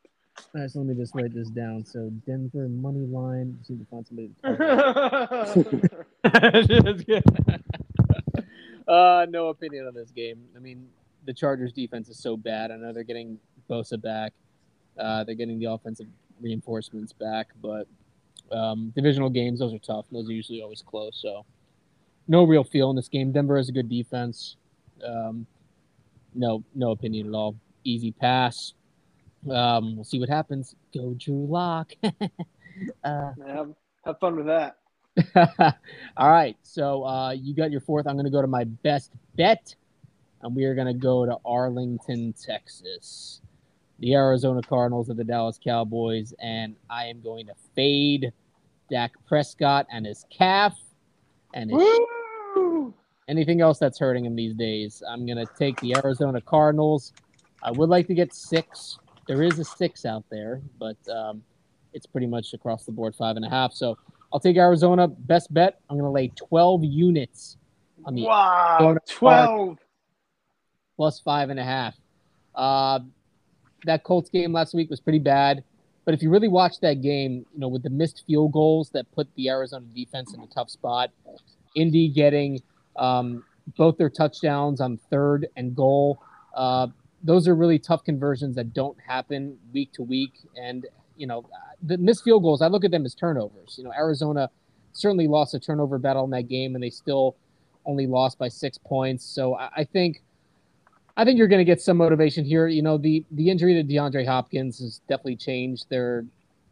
All right, so let me just write this down. So Denver money line. Just need to find somebody. That's good. uh, no opinion on this game. I mean, the Chargers defense is so bad. I know they're getting Bosa back. Uh, they're getting the offensive reinforcements back, but um, divisional games, those are tough. Those are usually always close. So, no real feel in this game. Denver has a good defense. Um, no, no opinion at all. Easy pass. Um, we'll see what happens. Go Drew Lock. uh, have, have fun with that. All right. So uh, you got your fourth. I'm going to go to my best bet, and we are going to go to Arlington, Texas. The Arizona Cardinals of the Dallas Cowboys, and I am going to fade Dak Prescott and his calf and his Woo! Anything else that's hurting him these days. I'm going to take the Arizona Cardinals. I would like to get six. There is a six out there, but um, it's pretty much across the board five and a half. So I'll take Arizona. Best bet. I'm going to lay 12 units on the Wow, Arizona twelve. plus five and a half. Uh, that Colts game last week was pretty bad. But if you really watch that game, you know, with the missed field goals that put the Arizona defense in a tough spot, Indy getting um, both their touchdowns on third and goal, uh, those are really tough conversions that don't happen week to week. And, you know, the missed field goals, I look at them as turnovers. You know, Arizona certainly lost a turnover battle in that game, and they still only lost by six points. So I, I think I think you're going to get some motivation here. You know, the the injury to DeAndre Hopkins has definitely changed their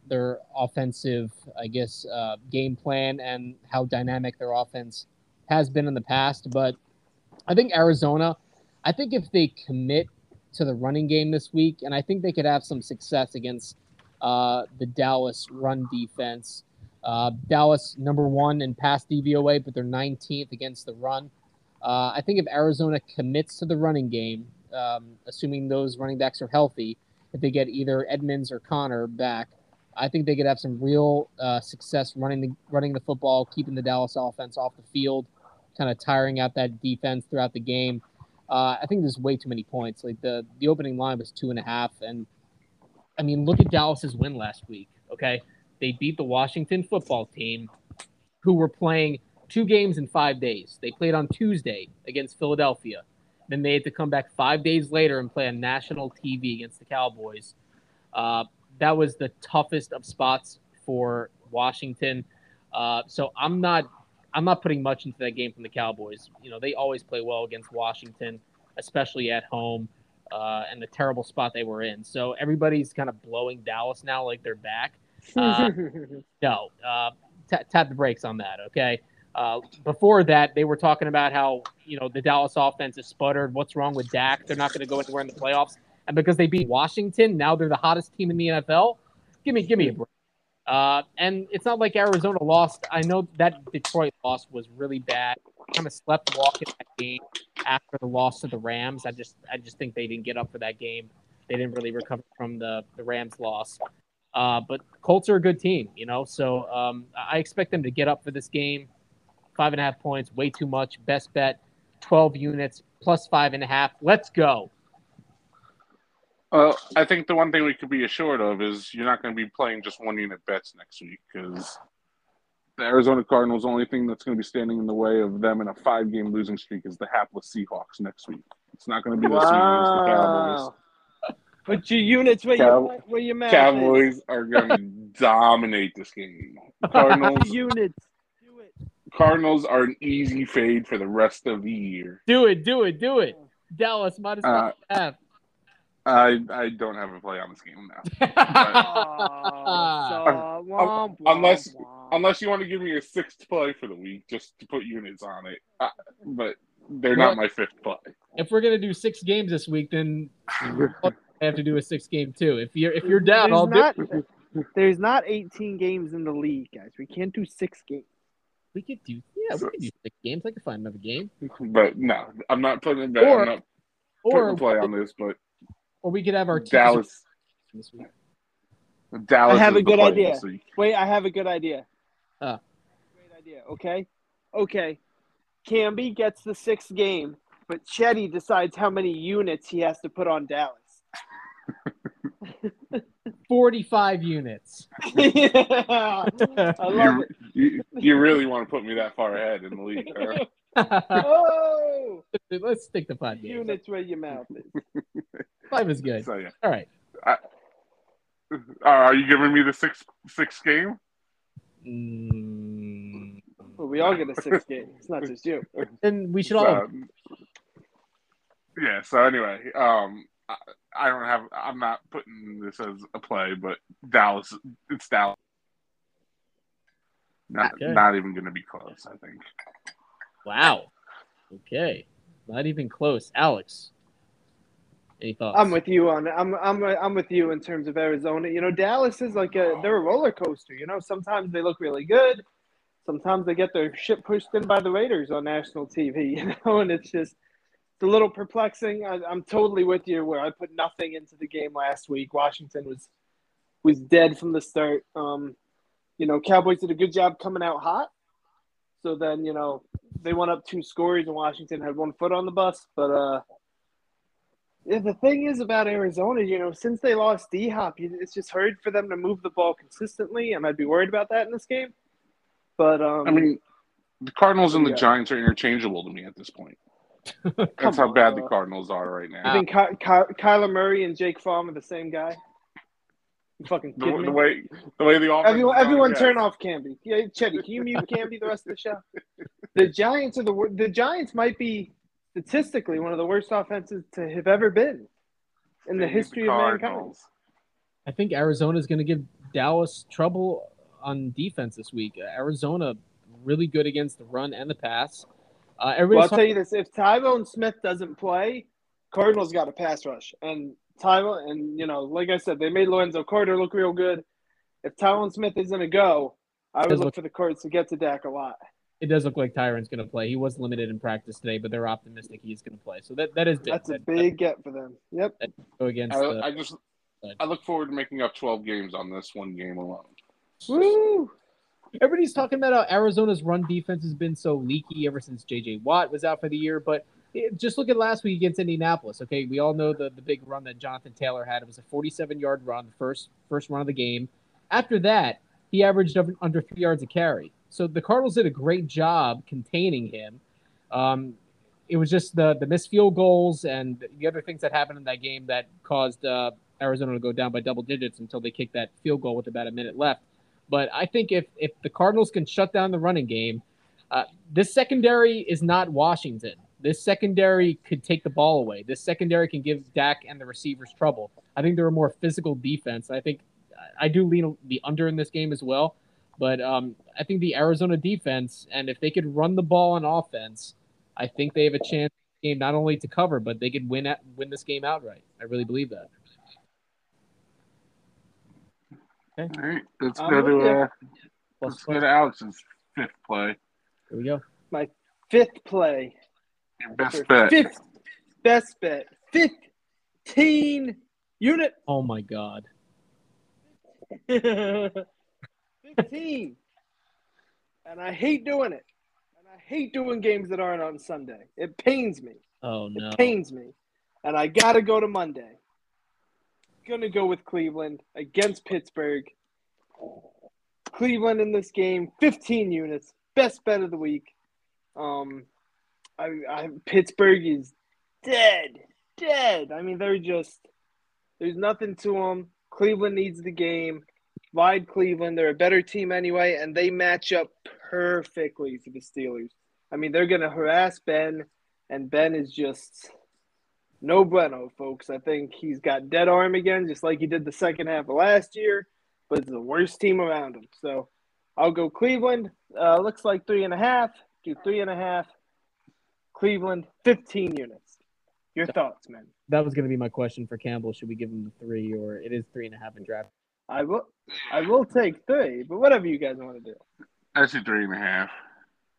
their offensive, I guess, uh, game plan and how dynamic their offense has been in the past. But I think Arizona, I think if they commit to the running game this week, and I think they could have some success against uh, the Dallas run defense. Uh, Dallas number one in pass DVOA, but they're 19th against the run. Uh, I think if Arizona commits to the running game, um, assuming those running backs are healthy, if they get either Edmonds or Connor back, I think they could have some real uh, success running the running the football, keeping the Dallas offense off the field, kind of tiring out that defense throughout the game. Uh, I think there's way too many points. Like the the opening line was two and a half, and I mean, look at Dallas's win last week. Okay, they beat the Washington football team, who were playing two games in five days. They played on Tuesday against Philadelphia. Then they had to come back five days later and play on national TV against the Cowboys. Uh, that was the toughest of spots for Washington. Uh, so I'm not I'm not putting much into that game from the Cowboys. You know, they always play well against Washington, especially at home, uh, and the terrible spot they were in. So everybody's kind of blowing Dallas now like they're back. Uh, no, uh, t- tap the brakes on that, okay? Uh, before that, they were talking about how you know the Dallas offense is sputtered. What's wrong with Dak? They're not going to go anywhere in the playoffs and because they beat Washington, now they're the hottest team in the NFL. Give me, give me a break. Uh, and it's not like Arizona lost. I know that Detroit loss was really bad. Kind of slept walking that game after the loss to the Rams. I just, I just think they didn't get up for that game. They didn't really recover from the the Rams loss. Uh, but Colts are a good team, you know. So um, I expect them to get up for this game. Five and a half points, way too much. Best bet, twelve units plus five and a half. Let's go. Well, I think the one thing we could be assured of is you're not going to be playing just one unit bets next week because the Arizona Cardinals' only thing that's going to be standing in the way of them in a five game losing streak is the hapless Seahawks next week. It's not going to be the Seahawks, the Cowboys. Put your units where Cow- your where your mouth Cowboys are going to dominate this game. Cardinals, units. Do it. Cardinals are an easy fade for the rest of the year. Do it, do it, do it. Dallas minus Uh, one and a half. I I don't have a play on this game now. Oh, so, unless- womp, womp. Unless you want to give me a sixth play for the week, just to put units on it. Uh, but they're Well- not my fifth play. if we're gonna do six games this week, then I have to do a six game too. If you're if you're down, there's I'll not, do. There's not 18 games in the league, guys. We can't do six games. We could do yeah, we could do six games. I could find another game, But no, I'm not putting it back. Or- I'm not putting or a play on this. But or we could have our Dallas, this week. Dallas. I have a good idea. Wait, I have a good idea. Uh. Great idea. Okay. Okay. Camby gets the sixth game, but Chetty decides how many units he has to put on Dallas. Forty five units. yeah. I love You, it. you, you really want to put me that far ahead in the league? huh? Oh, Let's stick to five games. units where your mouth is. Five is good. So yeah. All right. Uh, are you giving me the sixth sixth game? Mm, Well, we all get a sixth game. It's not just you. And we should all. So, yeah. So anyway, um, I, I don't have. I'm not putting this as a play, but Dallas. It's Dallas. Not, Okay. not even going to be close. I think. Wow. Okay. Not even close. Alex. Any thoughts? I'm with you on. I'm I'm I'm with you in terms of Arizona. You know, Dallas is like a they're a roller coaster. You know, sometimes they look really good, sometimes they get their shit pushed in by the Raiders on national TV. You know, and it's just it's a little perplexing. I, I'm totally with you. Where I put nothing into the game last week. Washington was was dead from the start. Um, you know, Cowboys did a good job coming out hot. So then, you know, they went up two scores and Washington had one foot on the bus. But uh the thing is about Arizona, you know, since they lost D Hop, it's just hard for them to move the ball consistently, and I'd be worried about that in this game. But um, I mean, the Cardinals and the Giants are interchangeable to me at this point. That's how bad on. the Cardinals are right now. I think Ky- Ky- Kyler Murray and Jake Fromm are the same guy. You fucking The, kidding me? the way the way the offense Everyone, everyone turn off Camby. Yeah, Chetty, can you mute Camby the rest of the show? The Giants are the the Giants might be statistically one of the worst offenses to have ever been in the They need history of mankind. Cardinals. I think Arizona is going to give Dallas trouble on defense this week. Uh, Arizona really good against the run and the pass. Uh, Well, I'll everybody's tell you this: if Tyron Smith doesn't play, Cardinals got a pass rush, and Tyron, and you know, like I said, they made Lorenzo Carter look real good. If Tyron Smith isn't a go, I would Does look look- for the Cards to get to Dak a lot. It does look like Tyron's going to play. He was limited in practice today, but they're optimistic he's going to play. So that that is big. That's a That- big get for them. Yep. go against I, the I just I look forward to making up 12 games on this one game alone. Woo! Everybody's talking about how Arizona's run defense has been so leaky ever since J.J. Watt was out for the year. But it, just look at last week against Indianapolis. Okay, we all know the, the big run that Jonathan Taylor had. It was a 47 yard run, the first first run of the game. After that, he averaged under, under three yards a carry. So the Cardinals did a great job containing him. Um, it was just the the missed field goals and the other things that happened in that game that caused uh, Arizona to go down by double digits until they kicked that field goal with about a minute left. But I think if if the Cardinals can shut down the running game, uh, this secondary is not Washington. This secondary could take the ball away. This secondary can give Dak and the receivers trouble. I think they're a more physical defense. I think I do lean the under in this game as well. But um, I think the Arizona defense, and if they could run the ball on offense, I think they have a chance game not only to cover, but they could win at, win this game outright. I really believe that. Okay. All right, let's I'm go with to uh, let's go to Alex's fifth play. Here we go. My fifth play. Your best for bet. Fifth best bet. Fifteen unit. Oh my God. Fifteen. and I hate doing it. And I hate doing games that aren't on Sunday. It pains me. Oh no. It pains me. And I gotta go to Monday. Gonna go with Cleveland against Pittsburgh. Cleveland in this game, 15 units, best bet of the week. Um, I, I Pittsburgh is dead, dead. I mean, they're just there's nothing to them. Cleveland needs the game. Ride Cleveland. They're a better team anyway, and they match up perfectly to the Steelers. I mean, they're gonna harass Ben, and Ben is just no bueno, folks. I think he's got dead arm again, just like he did the second half of last year. But it's the worst team around him. So I'll go Cleveland. Uh, looks like three and a half. Do three and a half. Cleveland, 15 units. Your thoughts, man? That was going to be my question for Campbell. Should we give him the three, or it is three and a half in draft? I will. I will take three, but whatever you guys want to do. I see three and a half.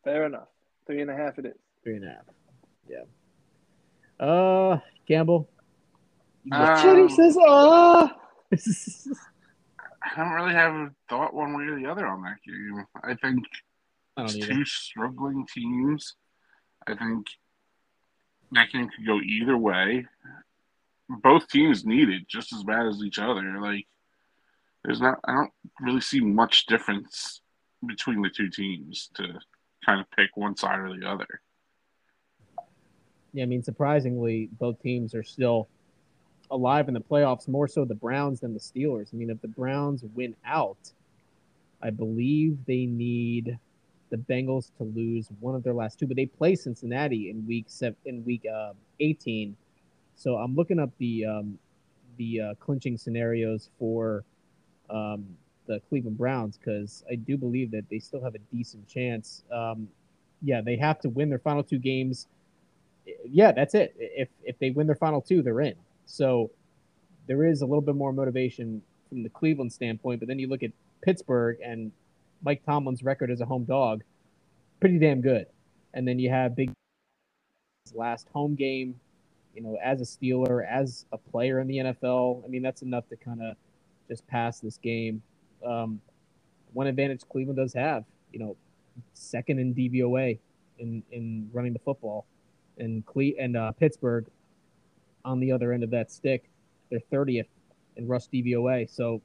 Fair enough. Three and a half it is. Three and a half. Yeah. Uh, Campbell. you Uh, Shit, he Um, says, ah. I don't really have a thought one way or the other on that game. I think I it's either. two struggling teams. I think that game could go either way. Both teams need it just as bad as each other. Like, there's not. I don't really see much difference between the two teams to kind of pick one side or the other. Yeah, I mean, surprisingly, both teams are still alive in the playoffs, more so the Browns than the Steelers. I mean, if the Browns win out, I believe they need the Bengals to lose one of their last two, but they play Cincinnati in week seven, in week uh, 18. So I'm looking up the um, the uh, clinching scenarios for um, the Cleveland Browns because I do believe that they still have a decent chance. Um, yeah, they have to win their final two games yeah, that's it. If if they win their final two, they're in. So there is a little bit more motivation from the Cleveland standpoint. But then you look at Pittsburgh and Mike Tomlin's record as a home dog, pretty damn good. And then you have Big last home game, you know, as a Steeler, as a player in the NFL. I mean, that's enough to kind of just past this game. Um, one advantage Cleveland does have, you know, second in DVOA in in running the football and Cle- and uh, Pittsburgh on the other end of that stick. They're 30th in rush DVOA, so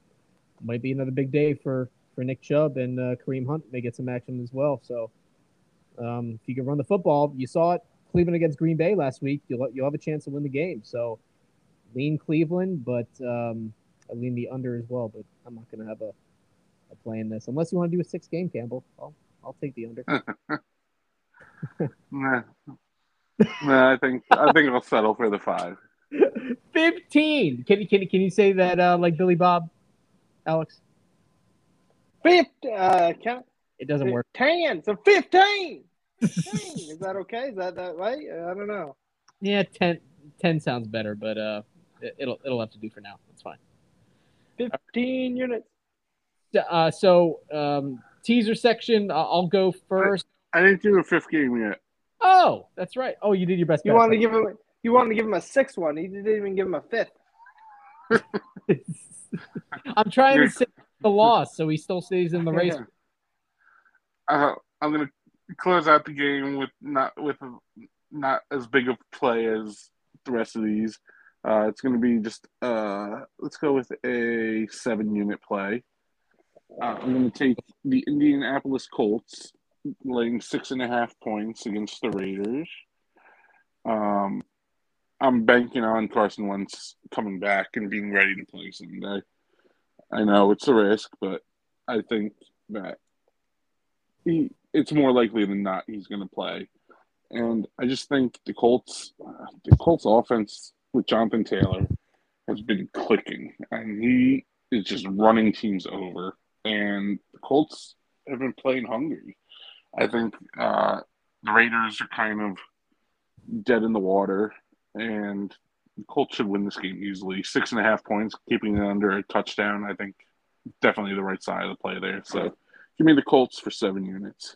might be another big day for for Nick Chubb and uh, Kareem Hunt may get some action as well. So um, if you can run the football, you saw it Cleveland against Green Bay last week. You'll you'll have a chance to win the game. So lean Cleveland, but um, I lean the under as well. But I'm not going to have a, a play in this unless you want to do a six game, Campbell. I'll I'll take the under. Nah. nah, I think I think I'll settle for the five. 15. Can you can you, can you say that uh, like Billy Bob, Alex? Fifth, uh, count. It doesn't work. 10. So 15. 15. Is that okay? Is that that right? Uh, I don't know. Yeah, 10, 10 sounds better, but uh, it- it'll it'll have to do for now. That's fine. 15 units. Uh, so um, teaser section. uh, I'll go first. I didn't do a fifth game yet. Oh, that's right. Oh, you did your best. You wanted to give him. You wanted to give him a sixth one. He didn't even give him a fifth. I'm trying You're- to say the loss, so he still stays in the race. Yeah. Uh, I'm gonna close out the game with not with not as big of play as the rest of these. Uh, it's gonna be just uh, let's go with a seven unit play. Uh, I'm gonna take the Indianapolis Colts, laying six and a half points against the Raiders. Um, I'm banking on Carson Wentz coming back and being ready to play Sunday. I know it's a risk, but I think that he it's more likely than not he's going to play. And I just think the Colts, uh, the Colts offense with Jonathan Taylor has been clicking, and he is just running teams over. And the Colts have been playing hungry. I think uh, the Raiders are kind of dead in the water, and the Colts should win this game easily. Six and a half points, keeping it under a touchdown. I think definitely the right side of the play there. So give me the Colts for seven units.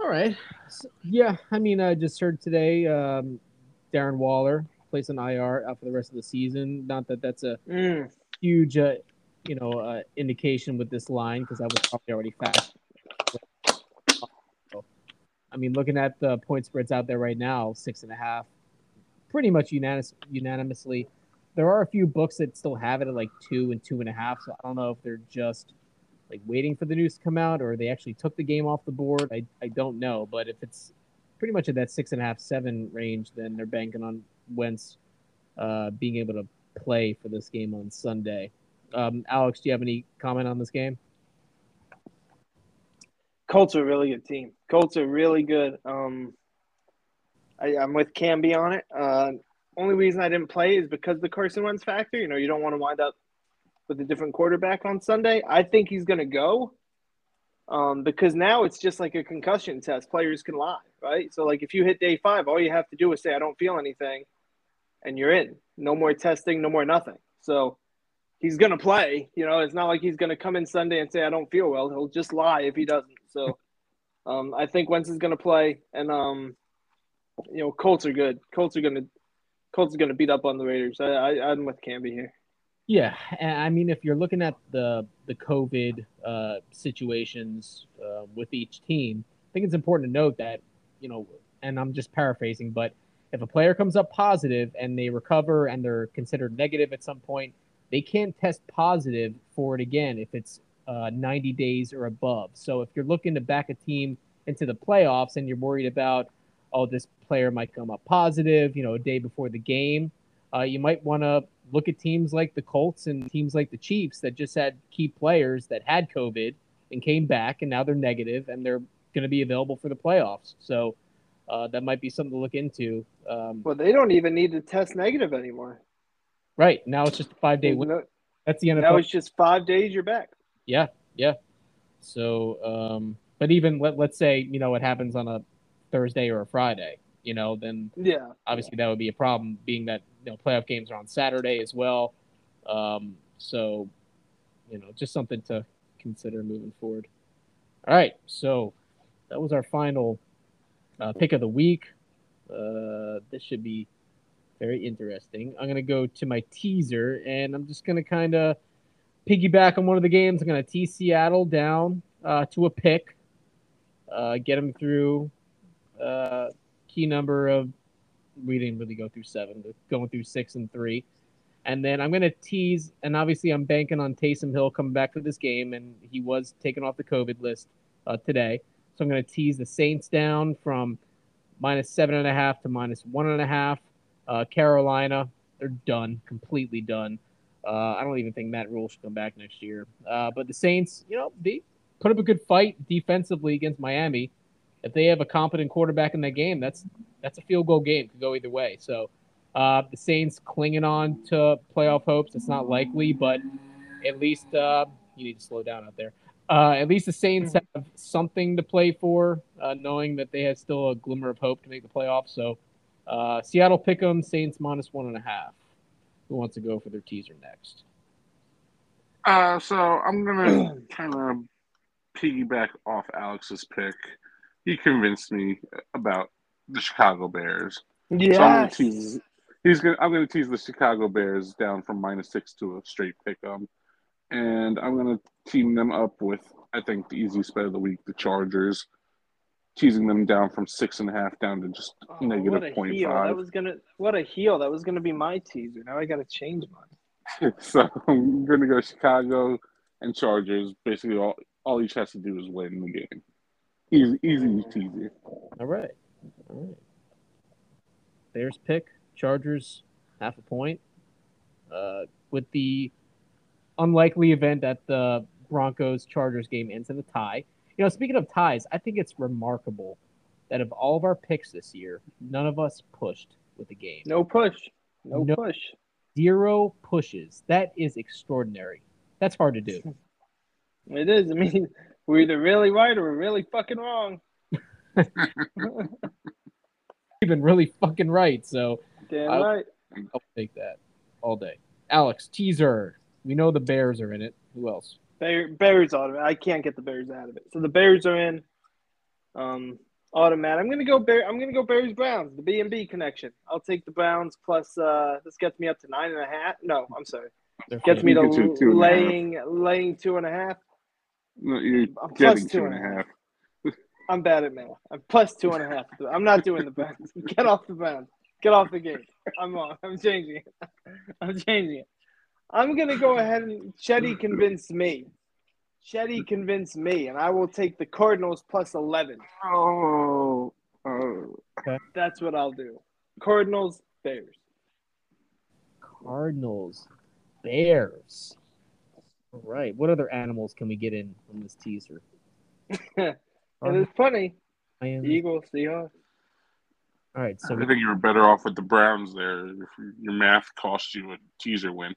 All right. So, yeah, I mean, I just heard today um, Darren Waller placed an IR out for the rest of the season. Not that that's a Mm. huge, uh, you know, uh, indication with this line because that was probably already fast. I mean, looking at the point spreads out there right now, six and a half, pretty much unanimous, unanimously. There are a few books that still have it at like two and two and a half. So I don't know if they're just like waiting for the news to come out or they actually took the game off the board. I, I don't know. But if it's pretty much at that six and a half, seven range, then they're banking on Wentz uh, being able to play for this game on Sunday. Um, Alex, do you have any comment on this game? Colts are a really good team. Colts are really good. Um, I, I'm with Camby on it. Uh, only reason I didn't play is because the Carson Wentz factor. You know, you don't want to wind up with a different quarterback on Sunday. I think he's going to go um, because now it's just like a concussion test. Players can lie, right? So, like, if you hit day five, all you have to do is say, I don't feel anything, and you're in. No more testing, no more nothing. So, he's going to play. You know, it's not like he's going to come in Sunday and say, I don't feel well. He'll just lie if he doesn't. So, um, I think Wentz is going to play, and um, you know, Colts are good. Colts are going to Colts are going to beat up on the Raiders. I, I, I'm with Camby here. Yeah, I mean, if you're looking at the the COVID uh, situations uh, with each team, I think it's important to note that you know, and I'm just paraphrasing, but if a player comes up positive and they recover and they're considered negative at some point, they can't test positive for it again if it's uh, 90 days or above. So if you're looking to back a team into the playoffs and you're worried about, oh, this player might come up positive, you know, a day before the game, uh, you might want to look at teams like the Colts and teams like the Chiefs that just had key players that had COVID and came back, and now they're negative and they're going to be available for the playoffs. So uh, that might be something to look into. Um, Well, they don't even need to test negative anymore. right now, it's just a five day win. No- That's the NFL. now it's just five days. You're back. Yeah, yeah. So, um, but even let let's say you know it happens on a Thursday or a Friday, you know, then Yeah. obviously that would be a problem, being that you know playoff games are on Saturday as well. Um, so, you know, just something to consider moving forward. All right, so that was our final uh, pick of the week. Uh, this should be very interesting. I'm gonna go to my teaser, and I'm just gonna kind of piggyback on one of the games. I'm gonna tease Seattle down uh, to a pick, uh, get them through uh, key number of we didn't really go through seven, but going through six and three. And then I'm going to tease, and obviously I'm banking on Taysom Hill coming back for this game, and he was taken off the COVID list uh, today. So I'm going to tease the Saints down from minus seven and a half to minus one and a half. Uh, Carolina, they're done, completely done. Uh, I don't even think Matt Rhule should come back next year. Uh, but the Saints, you know, they put up a good fight defensively against Miami. If they have a competent quarterback in that game, that's that's a field goal game. Could go either way. So uh, the Saints clinging on to playoff hopes. It's not likely, but at least uh, you need to slow down out there. Uh, at least the Saints have something to play for, uh, knowing that they have still a glimmer of hope to make the playoffs. So uh, Seattle pick 'em, Saints minus one and a half. Who wants to go for their teaser next? Uh, so I'm gonna kind of piggyback off Alex's pick. He convinced me about the Chicago Bears. So I'm gonna tease. He's gonna. I'm gonna tease the Chicago Bears down from minus six to a straight pick 'em, and I'm gonna team them up with I think the easiest bet of the week, the Chargers, teasing them down from six and a half down to just Oh, negative what a point heel. That was gonna what a heel. That was gonna be my teaser. Now I gotta change mine. so I'm gonna go Chicago and Chargers. Basically, all all each has to do is win the game. Easy, easy teasy. All right. All right. Bears pick, Chargers, half a point. Uh, with the unlikely event that the Broncos Chargers game ends in a tie. You know, speaking of ties, I think it's remarkable that of all of our picks this year, none of us pushed with the game. No push. No, No. push. Zero pushes. That is extraordinary. That's hard to do. It is. I mean, we're either really right or we're really fucking wrong. You've been really fucking right. So Damn I- right. I'll take that all day. Alex, teaser. We know the Bears are in it. Who else? Bear, Bears automatic. I can't get the Bears out of it. So the Bears are in. Um, automatic. I'm gonna go Bear. I'm gonna go Bears Browns. The B and B connection. I'll take the Browns plus. Uh, this gets me up to nine and a half. No, I'm sorry. They're Gets fine. me to You can do two and a half. laying laying two and a half. No, You're I'm getting two two and and a a half. I'm bad at math. I'm plus two and a half. I'm not doing the Browns. Get off the Browns. Get off the game. I'm on. I'm changing it. I'm changing it. I'm gonna go ahead and Chetty mm-hmm. convinced me. Chetty convinced me, and I will take the Cardinals plus eleven. Oh, oh. Okay. That's what I'll do. Cardinals, Bears. Cardinals, Bears. All right. What other animals can we get in from this teaser? And it's funny. Lions. Eagles, Seahawks. All right. So I think you were better off with the Browns there. If your math cost you a teaser win.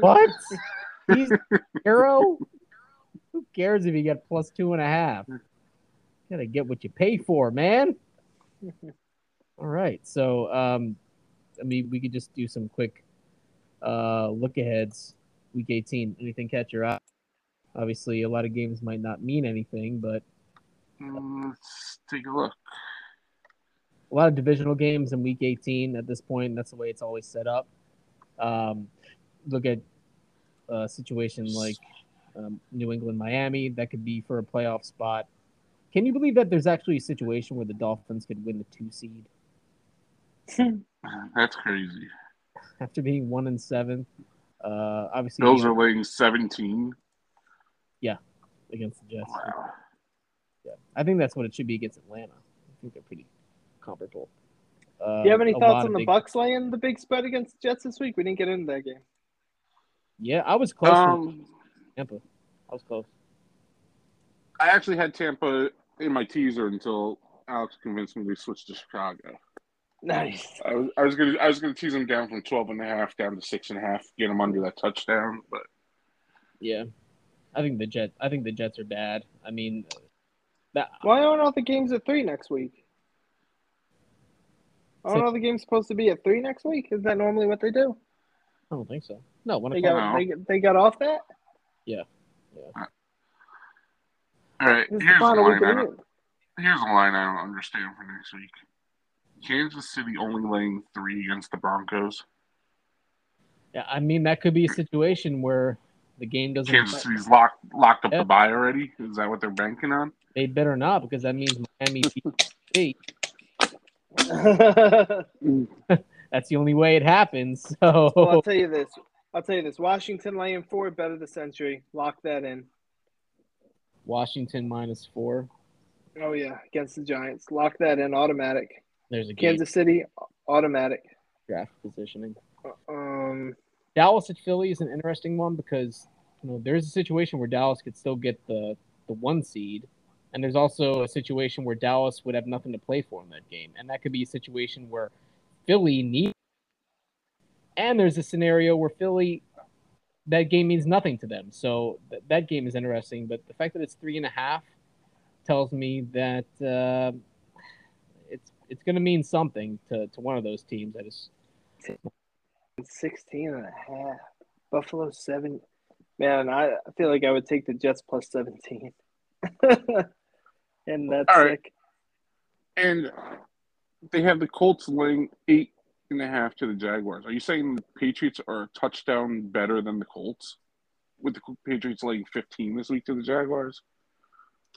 what? He's zero. Who cares if you get plus two and a half? You gotta get what you pay for, man. All right. So, um, I mean, we could just do some quick uh, look aheads. Week 18. Anything catch your eye? Obviously, a lot of games might not mean anything, but Mm, Let's take a look. A lot of divisional games in week 18 at this point. That's the way it's always set up. Um, look at a situation like um, New England, Miami. That could be for a playoff spot. Can you believe that there's actually a situation where the Dolphins could win the two seed That's crazy. after being one and seven? Uh, obviously, Bills are laying 17. Yeah, against the Jets. Wow. Yeah, I think that's what it should be against Atlanta. I think they're pretty comparable. Uh, Do you have any thoughts on the big- Bucks laying the big spread against the Jets this week? We didn't get into that game. Yeah, I was close. Um, Tampa. I was close. I actually had Tampa in my teaser until Alex convinced me to switch to Chicago. Nice. I was, I was gonna I was gonna tease them down from 12 and a half down to six and a half, get them under that touchdown, but Yeah, I think the Jets. I think the Jets are bad. I mean, that Why aren't all the games at three next week? Aren't all the games supposed to be at three next week? Is that normally what they do? I don't think so. No, one They o'clock. got they, they got off that. Yeah. Yeah. All right. This Here's the a final week line. I of the don't, here's a line I don't understand for next week. Kansas City only laying three against the Broncos. Yeah, I mean that could be a situation where the game doesn't. Kansas City's locked locked up Yeah. the buy already. Is that what they're banking on? They better not because that means Miami. beat That's the only way it happens. well, I'll tell you this. I'll tell you this. Washington laying four, bet of the century. Lock that in. Washington minus four. Oh yeah, against the Giants. Lock that in. Automatic. There's a game Kansas City, automatic. draft positioning. Um, Dallas at Philly is an interesting one because you know there's a situation where Dallas could still get the the one seed, and there's also a situation where Dallas would have nothing to play for in that game, and that could be a situation where Philly needs. And there's a scenario where Philly, that game means nothing to them, so th- that game is interesting. But the fact that it's three and a half tells me that uh, it's it's going to mean something to, to one of those teams. I just 16 and a half. Buffalo seven. Man, I feel like I would take the Jets plus 17. and that's All right. sick. And they have the Colts laying eight and a half to the Jaguars. Are you saying the Patriots are a touchdown better than the Colts? With the Patriots laying 15 this week to the Jaguars?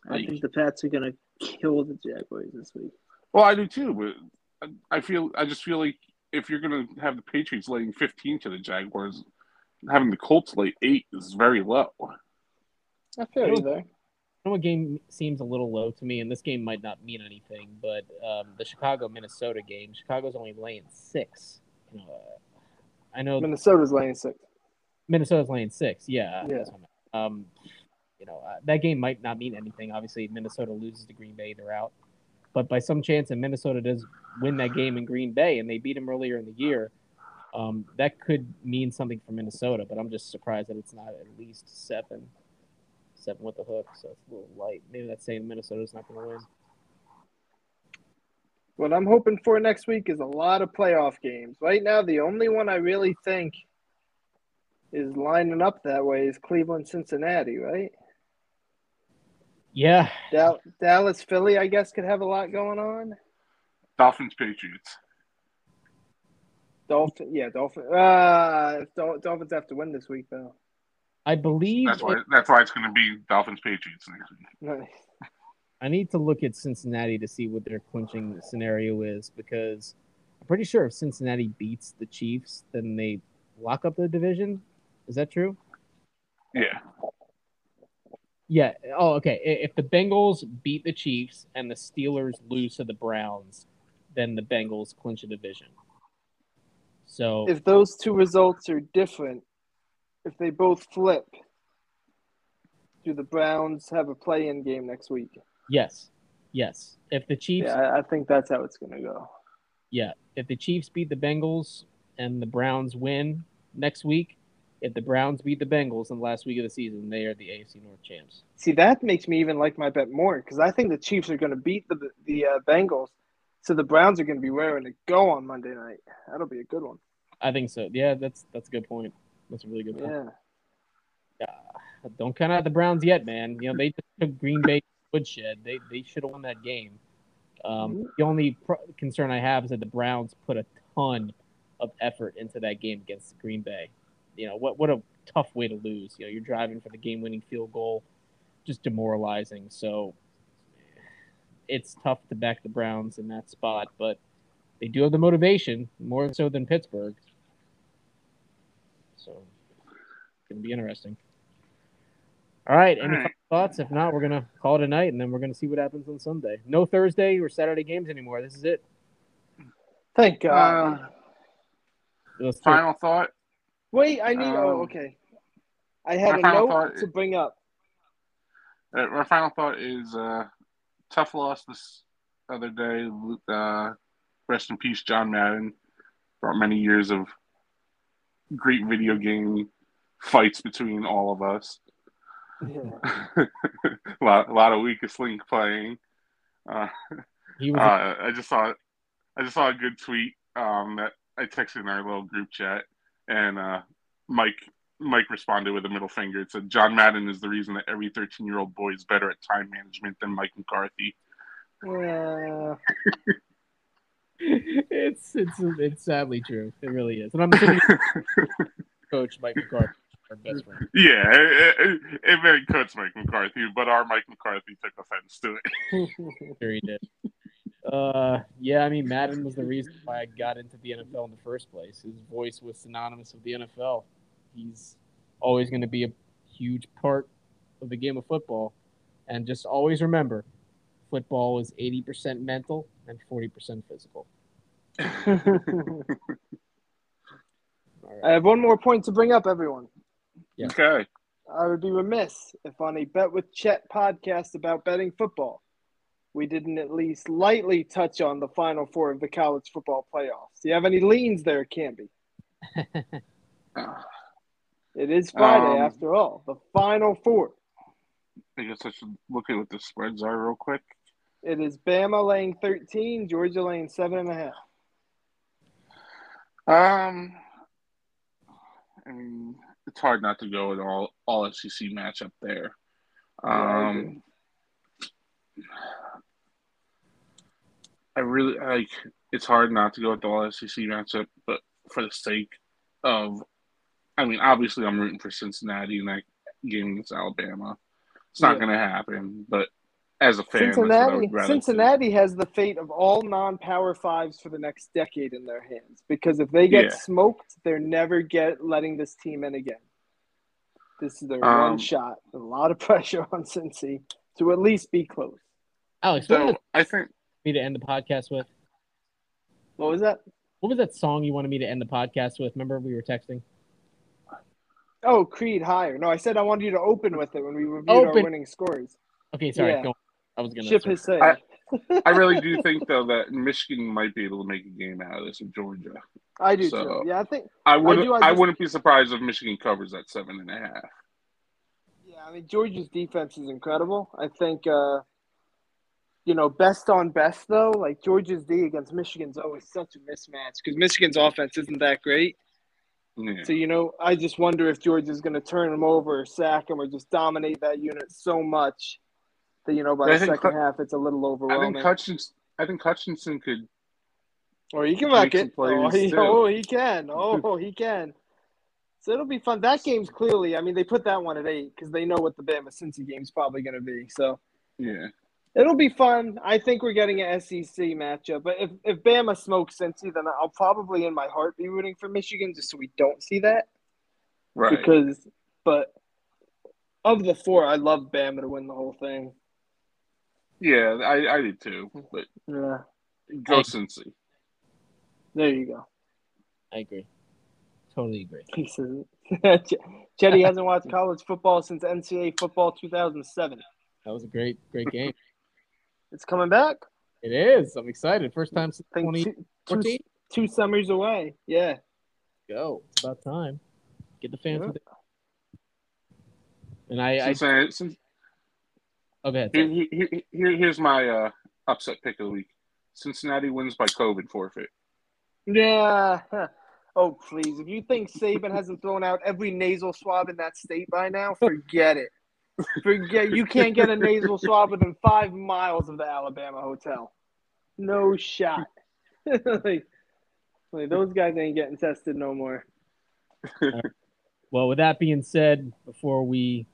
I think the Pats are gonna kill the Jaguars this week. Well, I do too, but I feel I just feel like if you're gonna have the Patriots laying 15 to the Jaguars, having the Colts lay eight is very low. I feel you there. Know what game seems a little low to me, and this game might not mean anything, but um, the Chicago Minnesota game. Chicago's only laying six. You know, uh, I know Minnesota's laying six. Minnesota's laying six. Yeah. Yeah. that's what I meant. Um, you know, uh, that game might not mean anything. Obviously, Minnesota loses to Green Bay, they're out. But by some chance, and Minnesota does win that game in Green Bay, and they beat them earlier in the year, um, that could mean something for Minnesota. But I'm just surprised that it's not at least seven, seven with the hook. So it's a little light. Maybe that's saying Minnesota's not going to win. What I'm hoping for next week is a lot of playoff games. Right now, the only one I really think is lining up that way is Cleveland Cincinnati, right? Yeah, Dal- Dallas Philly, I guess, could have a lot going on. Dolphins Patriots. Dolphin, yeah, Dolphin. Uh, Dol- Dolphins have to win this week, though. I believe That's why that's why it's going to be Dolphins Patriots next week. I need to look at Cincinnati to see what their clinching scenario is because I'm pretty sure if Cincinnati beats the Chiefs, then they lock up the division. Is that true? Yeah. Yeah. Oh, okay. If the Bengals beat the Chiefs and the Steelers lose to the Browns, then the Bengals clinch a division. So If those two results are different, if they both flip, do the Browns have a play-in game next week? yes, yes. If the Chiefs, Yeah, I- think that's how it's going to go. yeah, if the Chiefs beat the Bengals and the Browns win next week, if the Browns beat the Bengals in the last week of the season, they are the AFC North champs. See, that makes me even like my bet more because I think the Chiefs are going to beat the the uh, Bengals, so the Browns are going to be raring to go on Monday night. That'll be a good one. I think so. Yeah, that's that's a good point. That's a really good point. Yeah. Don't count out the Browns yet, man. You know they just took Green Bay woodshed. They they should have won that game. Um, the only pro- concern I have is that the Browns put a ton of effort into that game against Green Bay. You know what what a tough way to lose. You know you're driving for the game winning field goal, just demoralizing. So it's tough to back the Browns in that spot, but they do have the motivation more so than Pittsburgh. So it's gonna be interesting. All right. Any All right. final thoughts? If not, we're gonna call it a night, and then we're gonna see what happens on Sunday. No Thursday or Saturday games anymore. This is it. Thank God. Uh, Let's final thought. Wait, I need. oh, um, okay. I had a note thought- to bring up. Uh, my final thought is uh, tough loss this other day. Uh, rest in peace, John Madden. Brought many years of great video game fights between all of us. Yeah. a, lot, a lot of weakest link playing. Uh, was. uh, I just saw I just saw a good tweet um, that I texted in our little group chat, and uh, Mike Mike responded with a middle finger. It said, "John Madden is the reason that every 13 year old boy is better at time management than Mike McCarthy." Yeah. it's it's it's sadly true. It really is, and I'm assuming Coach Mike McCarthy, our best friend. Yeah, it, it, it very cuts Mike McCarthy, but our Mike McCarthy took offense to it. Sure he did. Uh, yeah, I mean Madden was the reason why I got into the NFL in the first place. His voice was synonymous with the NFL. He's always going to be a huge part of the game of football, and just always remember, football is eighty percent mental and forty percent physical. All I have one more point to bring up, everyone. Yeah. Okay. I would be remiss if on a Bet with Chet podcast about betting football, we didn't at least lightly touch on the final four of the college football playoffs. Do you have any leans there, Camby? It is Friday Um, after all. The final four. I guess I should look at what the spreads are real quick. It is Bama laying 13, Georgia laying seven and a half. Um, I mean, it's hard not to go with all all SEC matchup there. Yeah, I Um. I really like. it's hard not to go with the all SEC matchup, but for the sake of, I mean, obviously I'm rooting for Cincinnati in that game against Alabama. It's not Yeah. going to happen, but as a fan, that's what I Cincinnati, would rather see. Cincinnati has the fate of all non-power fives for the next decade in their hands because if they get Yeah. smoked, they're never get letting this team in again. This is their Um, one shot. A lot of pressure on Cincy to at least be close. Alex, what was So I think me to end the podcast with? What was that? What was that song you wanted me to end the podcast with? Remember we were texting? Oh, Creed higher. No, I said I wanted you to open with it when we reviewed our winning scores. Okay, sorry. Yeah. Go on. I was gonna. Ship has said. I- I really do think though that Michigan might be able to make a game out of this with Georgia. I do so- too. Yeah, I think. I wouldn't. do, I I, wouldn't be surprised if Michigan covers that seven and a half. Yeah, I mean Georgia's defense is incredible. I think. uh you know, best on best though, like Georgia's D against Michigan's always such a mismatch because Michigan's offense isn't that great. Yeah. So you know, I just wonder if Georgia's going to turn them over, or sack them, or just dominate that unit so much that you know by I the second Hu- half it's a little overwhelming. I think overwhelming. Hutchinson. I think Hutchinson could. or he can make wreck some it. Oh plays, he, too. oh, he can. Oh, he can. So it'll be fun. That game's clearly. I mean, they put that one at eight because they know what the Bama Cincy game's probably going to be. So Yeah. it'll be fun. I think we're getting an SEC matchup. But if if Bama smokes Cincy, then I'll probably in my heart be rooting for Michigan just so we don't see that. Right. because but of the four, I love Bama to win the whole thing. Yeah, I, I did too. But Yeah, go I- Cincy. there you go. I agree. Totally agree. He says it. Chetty hasn't watched college football since NCAA football 2007. That was a great, great game. It's coming back. it is. I'm excited. First time since I think two, 2014. two, two summers away. Yeah. Go. It's about time. Get the fans Yeah. with it. And I, I Cincinnati, Cin- okay. here, here, here, here's my uh, upset pick of the week. Cincinnati wins by COVID forfeit. Yeah. Oh, please. If you think Saban hasn't thrown out every nasal swab in that state by now, forget it. Forget you can't get a nasal swab within five miles of the Alabama hotel. No shot. like, like, those guys ain't getting tested no more. Well, with that being said, before we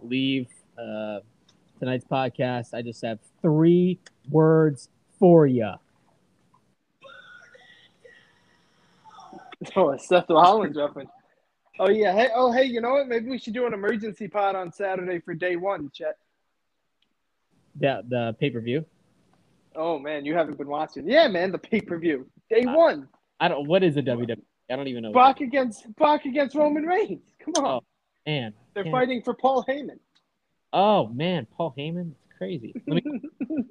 leave uh, tonight's podcast, I just have three words for you. Oh, Seth Rollins reference. Oh yeah. Hey. Oh hey. You know what? Maybe we should do an emergency pod on Saturday for day one, Chet. The the pay per view. Oh man, you haven't been watching. Yeah, man, the pay per view. Day one. I don't. What is a WWE? I don't even know. Brock against Brock against Roman Reigns. Come on. Oh, Man, They're can't- fighting for Paul Heyman. Oh man, Paul Heyman. It's crazy. Let me.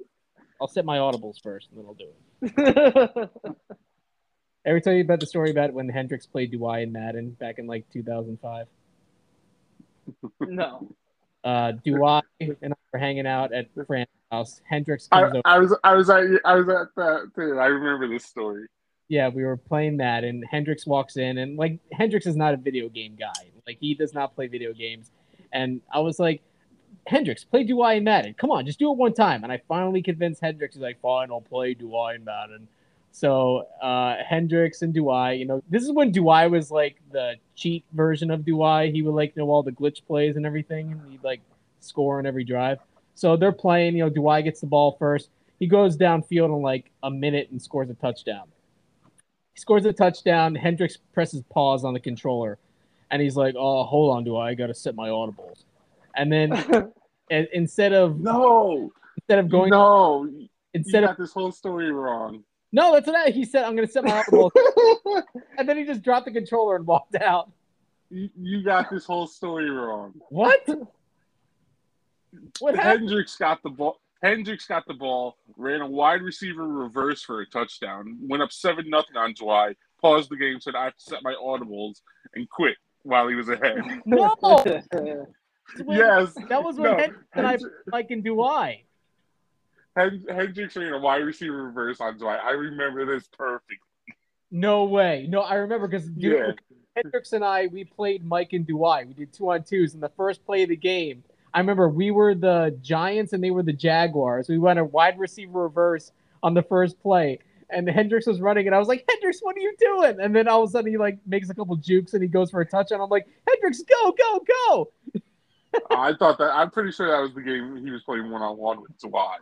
I'll set my audibles first, and then I'll do it. Ever tell you about the story about when Hendrix played Dwight in Madden back in like 2005? no. Uh, Dwight and I were hanging out at Fran's house. Hendricks I, comes over. I was I was at I was at that too. I remember this story. yeah, we were playing that, and Hendrix walks in, and like Hendrix is not a video game guy. Like he does not play video games. And I was like, Hendricks, play Dwight in Madden. Come on, just do it one time. And I finally convinced Hendricks. He's like, fine, I'll play Dwight in Madden. So uh, Hendricks and Dwight, you know, this is when Dwight was like the cheat version of Dwight. He would like know all the glitch plays and everything, and he'd like score on every drive. So they're playing. You know, Dwight gets the ball first. He goes downfield in like a minute and scores a touchdown. He scores a touchdown. Hendricks presses pause on the controller, and he's like, "Oh, hold on, Dwight. I got to set my audibles." And then and instead of No, instead of going no, you instead of this whole story wrong. no, that's what I, he said. I'm going to set my audibles, and then he just dropped the controller and walked out. You, you got this whole story wrong. What? What happened? Hendricks got the ball. Hendricks got the ball, ran a wide receiver reverse for a touchdown, went up seven nothing on Dwight, paused the game, said I have to set my audibles, and quit while he was ahead. No, yes, that was when no, Hendricks and I like in Hendricks ran a wide receiver reverse on Dwight. I remember this perfect. No way. No, I remember because Yeah. Hendricks and I we played Mike and Dwight. We did two on twos, and the first play of the game, I remember we were the Giants and they were the Jaguars. We went a wide receiver reverse on the first play, and Hendricks was running, and I was like, Hendricks, what are you doing? And then all of a sudden he like makes a couple jukes and he goes for a touch, and I'm like, Hendricks, go, go, go! I thought that I'm pretty sure that was the game he was playing one on one with Zawai.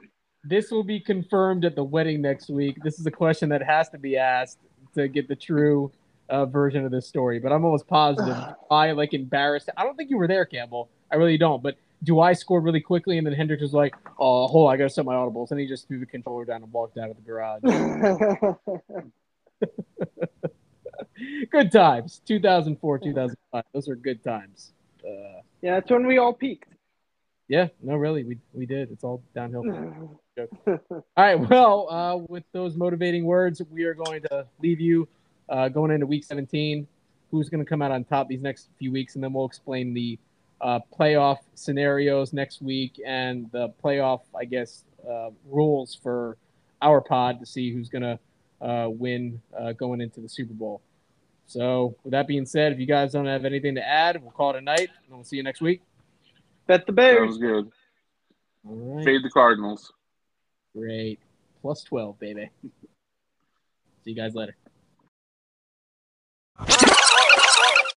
This will be confirmed at the wedding next week. This is a question that has to be asked to get the true uh, version of this story, but I'm almost positive. I like embarrassed. I don't think you were there, Campbell. I really don't. But do I scored really quickly, and then Hendricks was like, "Oh, hold on, I gotta set my audibles," and he just threw the controller down and walked out of the garage. good times. 2004, 2005. Those are good times. Uh, yeah, that's when we all peaked. yeah, no, really, we we did. It's all downhill. All right. Well, uh, with those motivating words, we are going to leave you uh, going into week 17. Who's going to come out on top these next few weeks, and then we'll explain the uh, playoff scenarios next week and the playoff, I guess, uh, rules for our pod to see who's going to uh, win uh, going into the Super Bowl. So, with that being said, if you guys don't have anything to add, we'll call it a night, and we'll see you next week. Bet the Bears. That was good. All right. Fade the Cardinals. Great. Plus 12, baby. See you guys later.